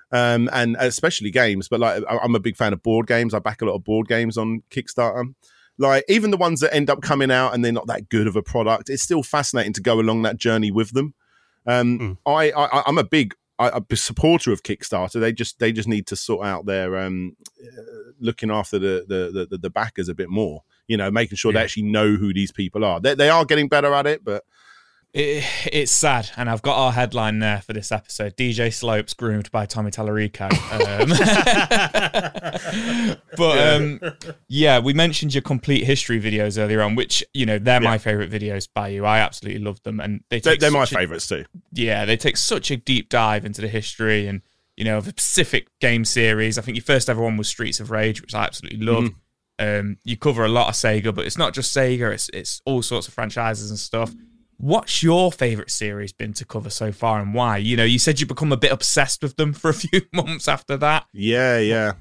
Um, and especially games, but like I'm a big fan of board games. I back a lot of board games on Kickstarter like even the ones that end up coming out and they're not that good of a product it's still fascinating to go along that journey with them um, mm. I, I am a big I, a supporter of Kickstarter. They just they just need to sort out their um, uh, looking after the, the the, the backers a bit more. You know, making sure yeah. they actually know who these people are. They, they are getting better at it, but it, it's sad, and I've got our headline there for this episode: DJ Slopes groomed by Tommy Tallarico. Um, but yeah. Um, yeah, we mentioned your complete history videos earlier on, which you know they're yeah. my favorite videos by you. I absolutely love them, and they they're, they're my favorites too. Yeah, they take such a deep dive into the history and you know of a specific game series. I think your first ever one was Streets of Rage, which I absolutely love. Mm. Um, you cover a lot of Sega, but it's not just Sega; it's it's all sorts of franchises and stuff. What's your favorite series been to cover so far and why? You know, you said you become a bit obsessed with them for a few months after that. Yeah, yeah.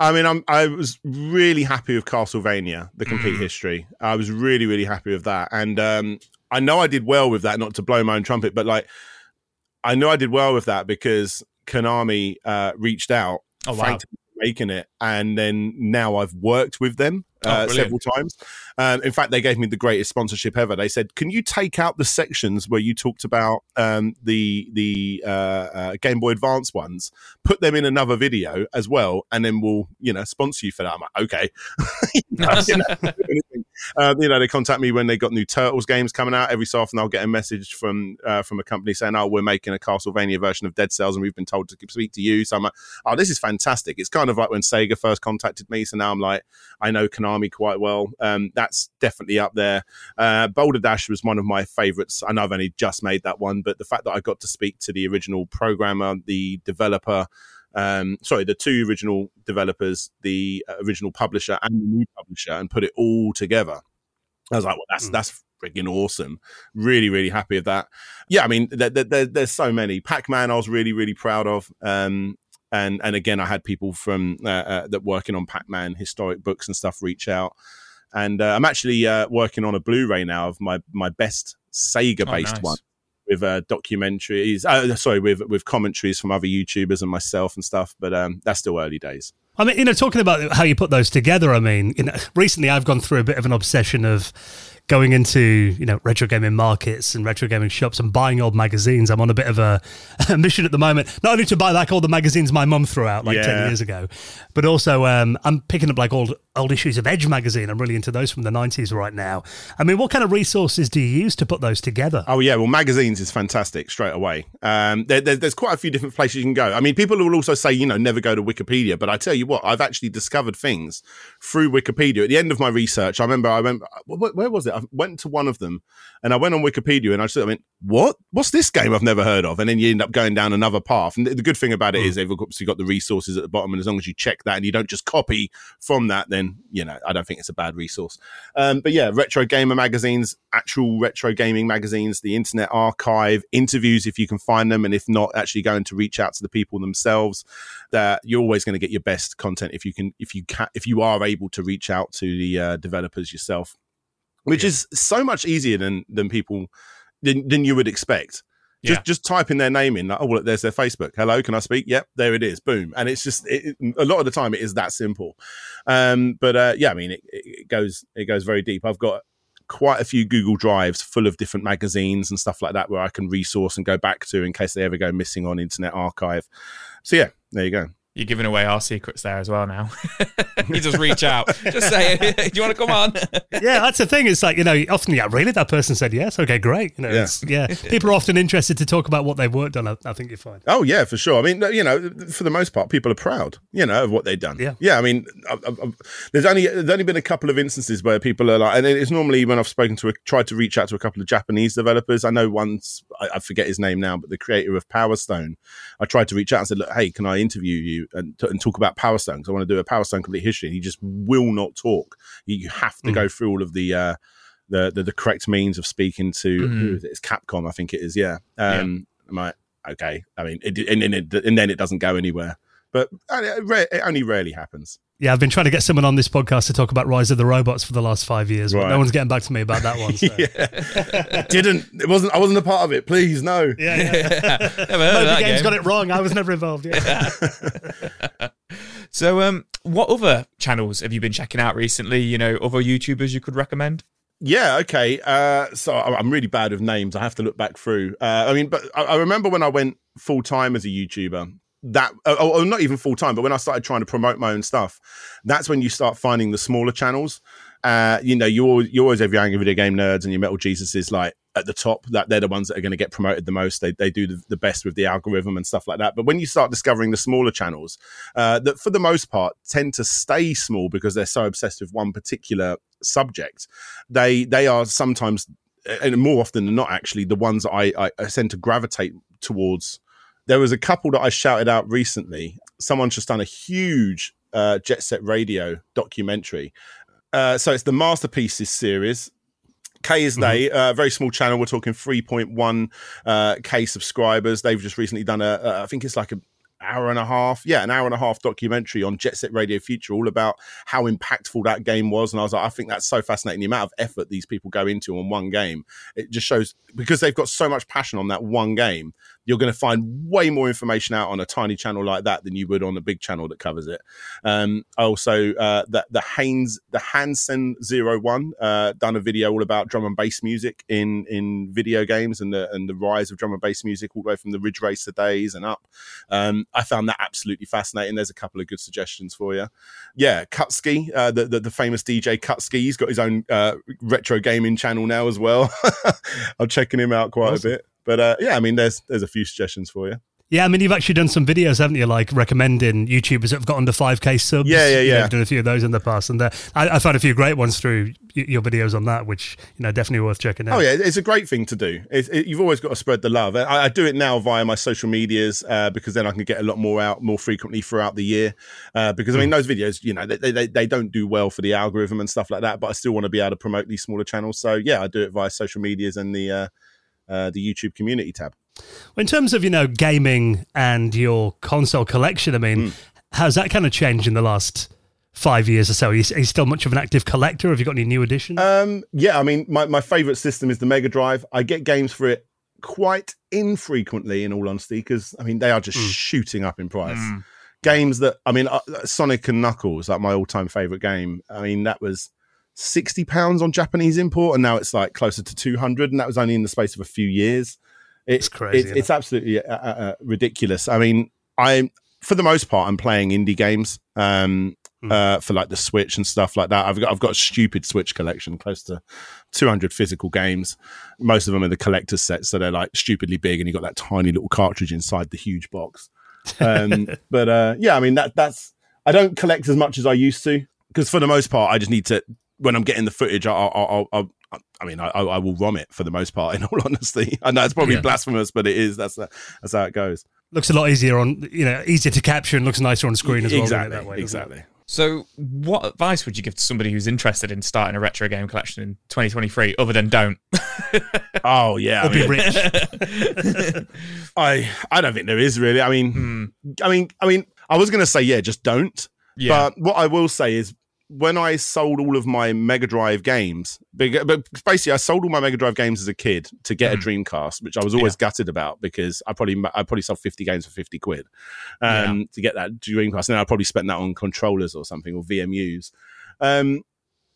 I mean, I'm, I was really happy with Castlevania, the complete mm. history. I was really, really happy with that. And um, I know I did well with that, not to blow my own trumpet, but like, I know I did well with that because Konami uh, reached out. Oh, wow. Making it. And then now I've worked with them oh, uh, oh, several times. Um, in fact, they gave me the greatest sponsorship ever. They said, "Can you take out the sections where you talked about um, the the uh, uh, Game Boy Advance ones, put them in another video as well, and then we'll you know sponsor you for that?" I'm like, "Okay." you, know, uh, you know, they contact me when they got new Turtles games coming out. Every so often, I'll get a message from uh, from a company saying, "Oh, we're making a Castlevania version of Dead Cells, and we've been told to speak to you." So I'm like, "Oh, this is fantastic!" It's kind of like when Sega first contacted me. So now I'm like, I know Konami quite well. Um, that's definitely up there. Uh, Boulder Dash was one of my favorites. I know I've only just made that one, but the fact that I got to speak to the original programmer, the developer, um, sorry, the two original developers, the uh, original publisher, and the new publisher, and put it all together. I was like, well, that's mm. that's freaking awesome. Really, really happy with that. Yeah, I mean, there, there, there's so many. Pac Man, I was really, really proud of. Um, and and again, I had people from uh, uh, that working on Pac Man historic books and stuff reach out and uh, I'm actually uh, working on a Blu-ray now of my my best Sega-based oh, nice. one with uh, documentaries. Uh, sorry, with with commentaries from other YouTubers and myself and stuff. But um, that's still early days. I mean, you know, talking about how you put those together. I mean, you know, recently I've gone through a bit of an obsession of going into you know retro gaming markets and retro gaming shops and buying old magazines. I'm on a bit of a, a mission at the moment, not only to buy like all the magazines my mum threw out like yeah. ten years ago, but also um, I'm picking up like old old issues of Edge magazine. I'm really into those from the 90s right now. I mean, what kind of resources do you use to put those together? Oh yeah, well magazines is fantastic straight away. Um, there, there, there's quite a few different places you can go. I mean, people will also say you know never go to Wikipedia, but I tell you what, I've actually discovered things through Wikipedia. At the end of my research, I remember I went where, where was it? I went to one of them and I went on Wikipedia and I just I went, what? What's this game I've never heard of? And then you end up going down another path. And the, the good thing about it mm. is they've obviously got the resources at the bottom, and as long as you check that and you don't just copy from that, then you know I don't think it's a bad resource. Um, but yeah, retro gamer magazines, actual retro gaming magazines, the Internet Archive, interviews if you can find them, and if not, actually going to reach out to the people themselves. That you're always going to get your best content if you can, if you can, if you are able to reach out to the uh, developers yourself which yeah. is so much easier than than people than, than you would expect. Just yeah. just typing their name in, like, oh, well, there's their Facebook. Hello, can I speak? Yep, there it is. Boom, and it's just it, a lot of the time it is that simple. Um, but uh, yeah, I mean, it, it goes it goes very deep. I've got quite a few Google Drives full of different magazines and stuff like that where I can resource and go back to in case they ever go missing on Internet Archive. So yeah, there you go. You're giving away our secrets there as well now. you just reach out, just say, "Do you want to come on?" yeah, that's the thing. It's like you know, often yeah, really, that person said yes. Okay, great. You know, yeah. yeah. People are often interested to talk about what they've worked on. I, I, think you're fine. Oh yeah, for sure. I mean, you know, for the most part, people are proud, you know, of what they've done. Yeah, yeah. I mean, I, I, there's only there's only been a couple of instances where people are like, and it's normally when I've spoken to a, tried to reach out to a couple of Japanese developers. I know once I, forget his name now, but the creator of Power Stone. I tried to reach out and said, look, hey, can I interview you and, and talk about Power Stone? Because I want to do a Power Stone complete history. And he just will not talk. You have to mm. go through all of the, uh, the, the, the correct means of speaking to mm. it? It's Capcom, I think it is. Yeah. Um, yeah. I'm like, okay. I mean, it, and, and, it, and then it doesn't go anywhere. But uh, it only rarely happens. Yeah, I've been trying to get someone on this podcast to talk about Rise of the Robots for the last five years. Right. no one's getting back to me about that one. So. yeah. didn't. It wasn't. I wasn't a part of it. Please, no. Yeah, yeah. no, the game's game. got it wrong. I was never involved. Yeah. so, um, what other channels have you been checking out recently? You know, other YouTubers you could recommend? Yeah, okay. Uh, so I'm really bad with names. I have to look back through. Uh, I mean, but I remember when I went full time as a YouTuber, that or, or not even full time but when i started trying to promote my own stuff that's when you start finding the smaller channels uh, you know, you always, you always have your angry video game nerds and your metal Jesus is like at the top. That they're the ones that are going to get promoted the most. They they do the, the, best with the algorithm and stuff like that. But when you start discovering the smaller channels, uh, that for the most part tend to stay small because they're so obsessed with one particular subject, they they are sometimes and more often than not actually the ones I, I, I tend to gravitate towards there was a couple that I shouted out recently. Someone's just done a huge uh, Jet Set Radio documentary. Uh, so it's the Masterpieces series. K is they, mm-hmm. uh, very small channel. We're talking 3.1 uh, K subscribers. They've just recently done a, a I think it's like a hour and a half, yeah, an hour and a half documentary on Jet Set Radio Future, all about how impactful that game was. And I was like, I think that's so fascinating. The amount of effort these people go into on one game, it just shows because they've got so much passion on that one game you're going to find way more information out on a tiny channel like that than you would on a big channel that covers it. Um, also, uh, the the Haynes the Hansen Zero One uh, done a video all about drum and bass music in in video games and the and the rise of drum and bass music all the way from the Ridge Racer days and up. Um, I found that absolutely fascinating. There's a couple of good suggestions for you. Yeah, Kutski, uh, the, the, the famous DJ Kutski, he's got his own uh, retro gaming channel now as well. I'm checking him out quite awesome. a bit. But uh, yeah, I mean, there's there's a few suggestions for you. Yeah, I mean, you've actually done some videos, haven't you? Like recommending YouTubers that have got under 5k subs. Yeah, yeah, yeah. You've done a few of those in the past, and uh, I, I, found a few great ones through your videos on that, which you know definitely worth checking out. Oh yeah, it's a great thing to do. It, you've always got to spread the love. I, I do it now via my social medias uh, because then I can get a lot more out more frequently throughout the year. Uh, because I mean, mm. those videos, you know, they, they they don't do well for the algorithm and stuff like that, but I still want to be able to promote these smaller channels. So yeah, I do it via social medias and the uh, the YouTube community tab. In terms of you know gaming and your console collection, I mean, mm. how's that kind of changed in the last five years or so? Are you, are you, still much of an active collector? Have you got any new additions? Um, yeah, I mean, my, my favorite system is the Mega Drive. I get games for it quite infrequently, in all honesty, because I mean they are just mm. shooting up in price. Mm. Games that I mean, uh, Sonic and Knuckles, like my all-time favorite game. I mean, that was sixty pounds on Japanese import, and now it's like closer to two hundred, and that was only in the space of a few years. It's crazy. It, it's absolutely uh, uh, uh, ridiculous. I mean, I for the most part, I'm playing indie games um, mm. uh, for like the Switch and stuff like that. I've got I've got a stupid Switch collection, close to 200 physical games. Most of them are the collector's sets, so they're like stupidly big, and you got that tiny little cartridge inside the huge box. Um, but uh, yeah, I mean that that's I don't collect as much as I used to because for the most part, I just need to when I'm getting the footage, I'll, I'll, I'll, I mean, I, I will rom it for the most part. In all honesty, I know it's probably yeah. blasphemous, but it is. That's that's how it goes. Looks a lot easier on you know easier to capture and looks nicer on screen as exactly, well. Way, exactly. So, what advice would you give to somebody who's interested in starting a retro game collection in 2023, other than don't? oh yeah, or I mean, be rich. I I don't think there is really. I mean, mm. I mean, I mean, I was going to say yeah, just don't. Yeah. But what I will say is when I sold all of my Mega Drive games, but basically I sold all my Mega Drive games as a kid to get mm. a Dreamcast, which I was always yeah. gutted about because I probably I probably sold fifty games for fifty quid um, yeah. to get that Dreamcast, and then I probably spent that on controllers or something or VMUs. Um,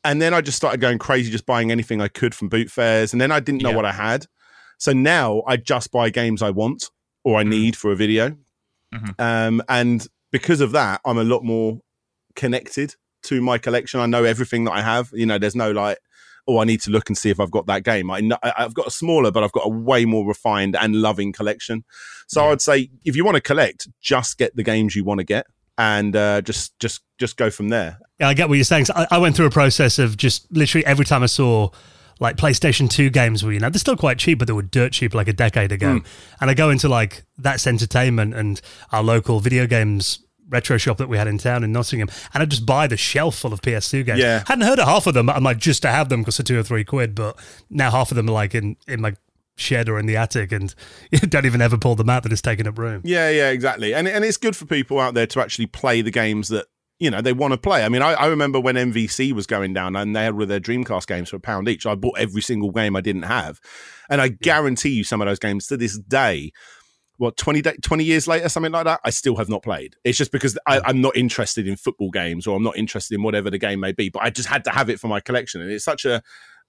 and then I just started going crazy, just buying anything I could from boot fairs, and then I didn't know yeah. what I had. So now I just buy games I want or I mm. need for a video. Mm-hmm. Um, and because of that, I'm a lot more connected to my collection. I know everything that I have. You know, there's no like, oh, I need to look and see if I've got that game. I know, I've got a smaller, but I've got a way more refined and loving collection. So yeah. I'd say if you want to collect, just get the games you want to get and uh, just just just go from there. Yeah, I get what you're saying. So I, I, went through a process of just literally every time I saw like PlayStation 2 games were, you know, they're still quite cheap, but they were dirt cheap like a decade ago. Mm. And I go into like That's Entertainment and our local video games retro shop that we had in town in Nottingham, and I'd just buy the shelf full of PS2 games. Yeah. Hadn't heard of half of them. I'm like, just to have them because they're two or three quid, but now half of them are like in, in my shed or in the attic and don't even ever pull them out that it's taking up room. Yeah, yeah, exactly. And and it's good for people out there to actually play the games that you know they want to play. I mean, I, I remember when MVC was going down and they had with their Dreamcast games for a pound each. I bought every single game I didn't have, and I guarantee you some of those games to this day. What 20, 20 years later, something like that, I still have not played. It's just because I, I'm not interested in football games or I'm not interested in whatever the game may be. But I just had to have it for my collection, and it's such a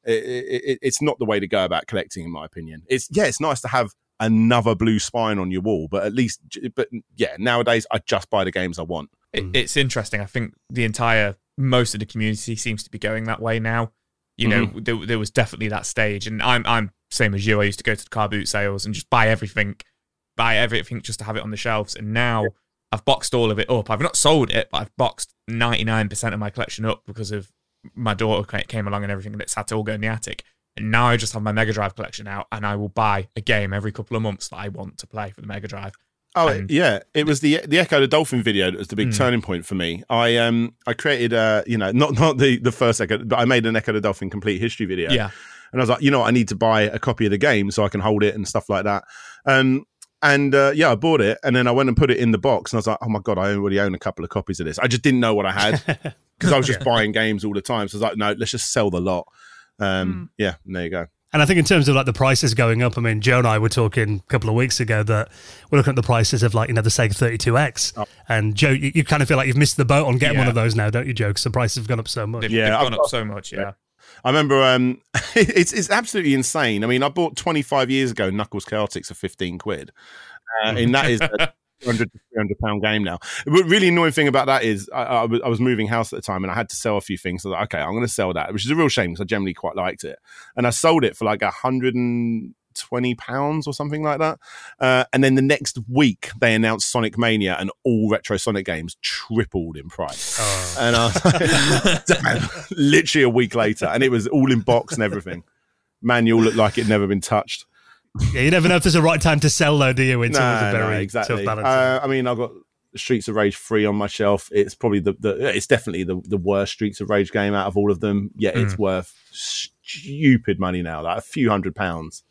it, it, it's not the way to go about collecting, in my opinion. It's yeah, it's nice to have another blue spine on your wall, but at least, but yeah, nowadays I just buy the games I want. It, mm. it's interesting. I think the entire most of the community seems to be going that way now. You know, mm-hmm. there, there was definitely that stage, and I'm I'm same as you. I used to go to the car boot sales and just buy everything, buy everything just to have it on the shelves. And now yeah. I've boxed all of it up. I've not sold it, but I've boxed 99% of my collection up because of my daughter came along and everything, and it's had to all go in the attic. And now I just have my Mega Drive collection out, and I will buy a game every couple of months that I want to play for the Mega Drive. Oh and yeah, it was the the Ecco the Dolphin video that was the big mm. turning point for me. I um I created uh you know not not the the first Ecco, but I made an Ecco the Dolphin complete history video. Yeah, and I was like, you know, what, I need to buy a copy of the game so I can hold it and stuff like that. Um, and uh, yeah, I bought it, and then I went and put it in the box, and I was like, "Oh my god, I already own a couple of copies of this." I just didn't know what I had because I was just yeah. buying games all the time. So I was like, "No, let's just sell the lot." Um, mm. Yeah, there you go. And I think in terms of like the prices going up, I mean, Joe and I were talking a couple of weeks ago that we're looking at the prices of like you know the Sega 32X, oh. and Joe, you, you, kind of feel like you've missed the boat on getting yeah. one of those now, don't you, Joe? Because the prices have gone up so much. They've, yeah, they've gone up so much. Yeah. I remember um, it's it's absolutely insane. I mean, I bought 25 years ago Knuckles Chaotix for 15 quid, uh, and that is a 200 to 300 pound game now. The really annoying thing about that is I, I, was, I, was, moving house at the time and I had to sell a few things. So, like, okay, I'm going to sell that, which is a real shame because I generally quite liked it. And I sold it for like a hundred and twenty pounds or something like that. Uh, and then the next week they announced Sonic Mania and all retro Sonic games tripled in price. Oh. And I was like, literally a week later, and it was all in box and everything. Manual looked like it'd never been touched. Yeah, you never know if there's a right time to sell though, do you? It's nah, a very nah, exactly. Uh, I mean, I've got Streets of Rage free on my shelf. It's probably the, the it's definitely the, the worst Streets of Rage game out of all of them. Yet mm. it's worth stupid money now, like a few hundred pounds.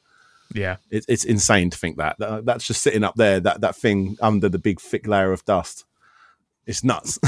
Yeah, it, it's insane to think that. that that's just sitting up there. That that thing under the big thick layer of dust. It's nuts.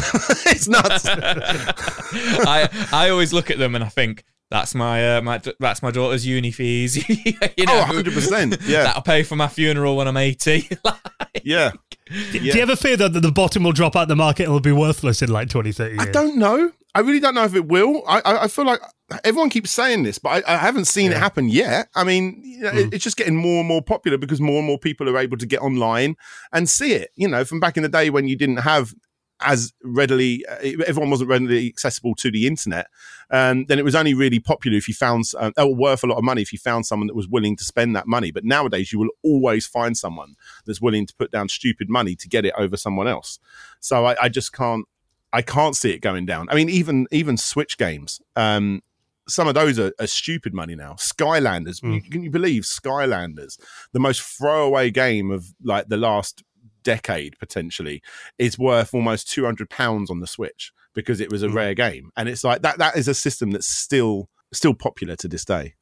it's nuts. I I always look at them and I think that's my uh, my that's my daughter's uni fees. you know, oh, 100%. Yeah. That'll pay for my funeral when I'm 80. like, yeah. Do, yeah. do you ever fear that the bottom will drop out the market and will be worthless in like 20, 30 years? I don't know. I really don't know if it will. I, I, I feel like everyone keeps saying this, but I, I haven't seen yeah. it happen yet. I mean, you know, mm. it, it's just getting more and more popular because more and more people are able to get online and see it. You know, from back in the day when you didn't have as readily uh, everyone wasn't readily accessible to the internet um, then it was only really popular if you found uh, or worth a lot of money if you found someone that was willing to spend that money but nowadays you will always find someone that's willing to put down stupid money to get it over someone else so i, I just can't i can't see it going down i mean even even switch games um, some of those are, are, stupid money now. Skylanders, mm. can you believe Skylanders, the most throwaway game of like the last decade potentially is worth almost 200 pounds on the switch because it was a mm. rare game and it's like that that is a system that's still still popular to this day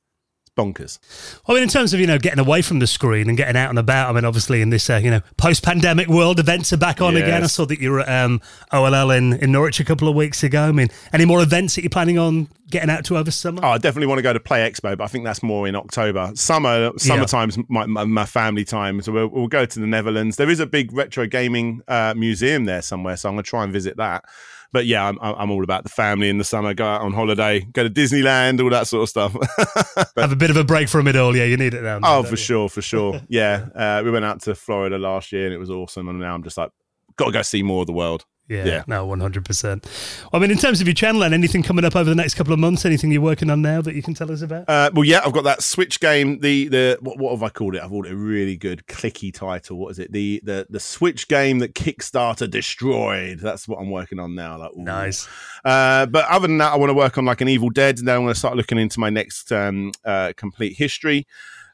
bonkers. I mean, in terms of you know getting away from the screen and getting out and about. I mean, obviously in this uh, you know post-pandemic world, events are back on yes. again. I saw that you were at um, OLL in, in Norwich a couple of weeks ago. I mean, any more events that you're planning on getting out to over summer? Oh, I definitely want to go to Play Expo, but I think that's more in October. Summer, summertime's yeah. my, my, my, family time, so we'll, we'll, go to the Netherlands. There is a big retro gaming uh, museum there somewhere, so I'm going to try and visit that but yeah, I'm, I'm all about the family in the summer. Go out on holiday, go to Disneyland, all that sort of stuff. but, Have a bit of a break from it all. Yeah, you need it now. Oh, for you? sure, for sure. Yeah, uh, we went out to Florida last year and it was awesome. And now I'm just like got to go see more of the world. Yeah, yeah, no, one hundred percent. I mean, in terms of your channel and anything coming up over the next couple of months, anything you're working on now that you can tell us about? Uh, well, yeah, I've got that Switch game. The the what, what have I called it? I've called it a really good clicky title. What is it? The the the Switch game that Kickstarter destroyed. That's what I'm working on now. Like, nice. Uh, but other than that, I want to work on like an Evil Dead, and then I'm going to start looking into my next um, uh, complete history.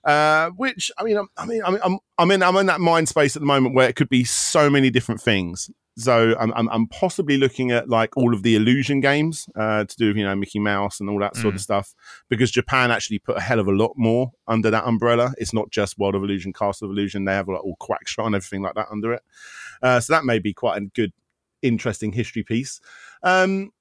Uh, which I mean, I'm, I mean, I mean, I'm, I'm in, I'm in that mind space at the moment where it could be so many different things. So I'm, I'm, I'm possibly looking at like all of the illusion games uh, to do with you know Mickey Mouse and all that sort mm. of stuff because Japan actually put a hell of a lot more under that umbrella. It's not just World of Illusion, Castle of Illusion. They have like all Quackshot and everything like that under it. Uh, so that may be quite a good, interesting history piece. Um,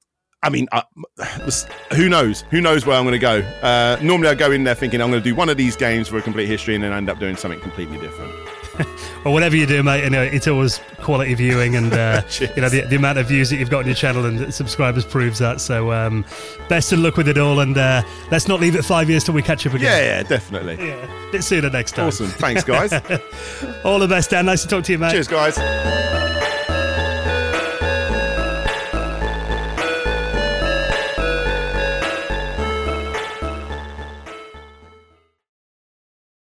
I mean, uh, who knows? Who knows where I'm going to go? Uh, normally, I go in there thinking I'm going to do one of these games for a complete history, and then I end up doing something completely different. or whatever you do, mate. You know, it's always quality viewing, and uh, you know the, the, amount of views that you've got on your channel and subscribers proves that. So, um, best of luck with it all, and uh, let's not leave it five years till we catch up again. Yeah, yeah, definitely. Yeah, bit sooner next time. Awesome. Thanks, guys. all the best, Dan. Nice to talk to you, mate. Cheers, guys.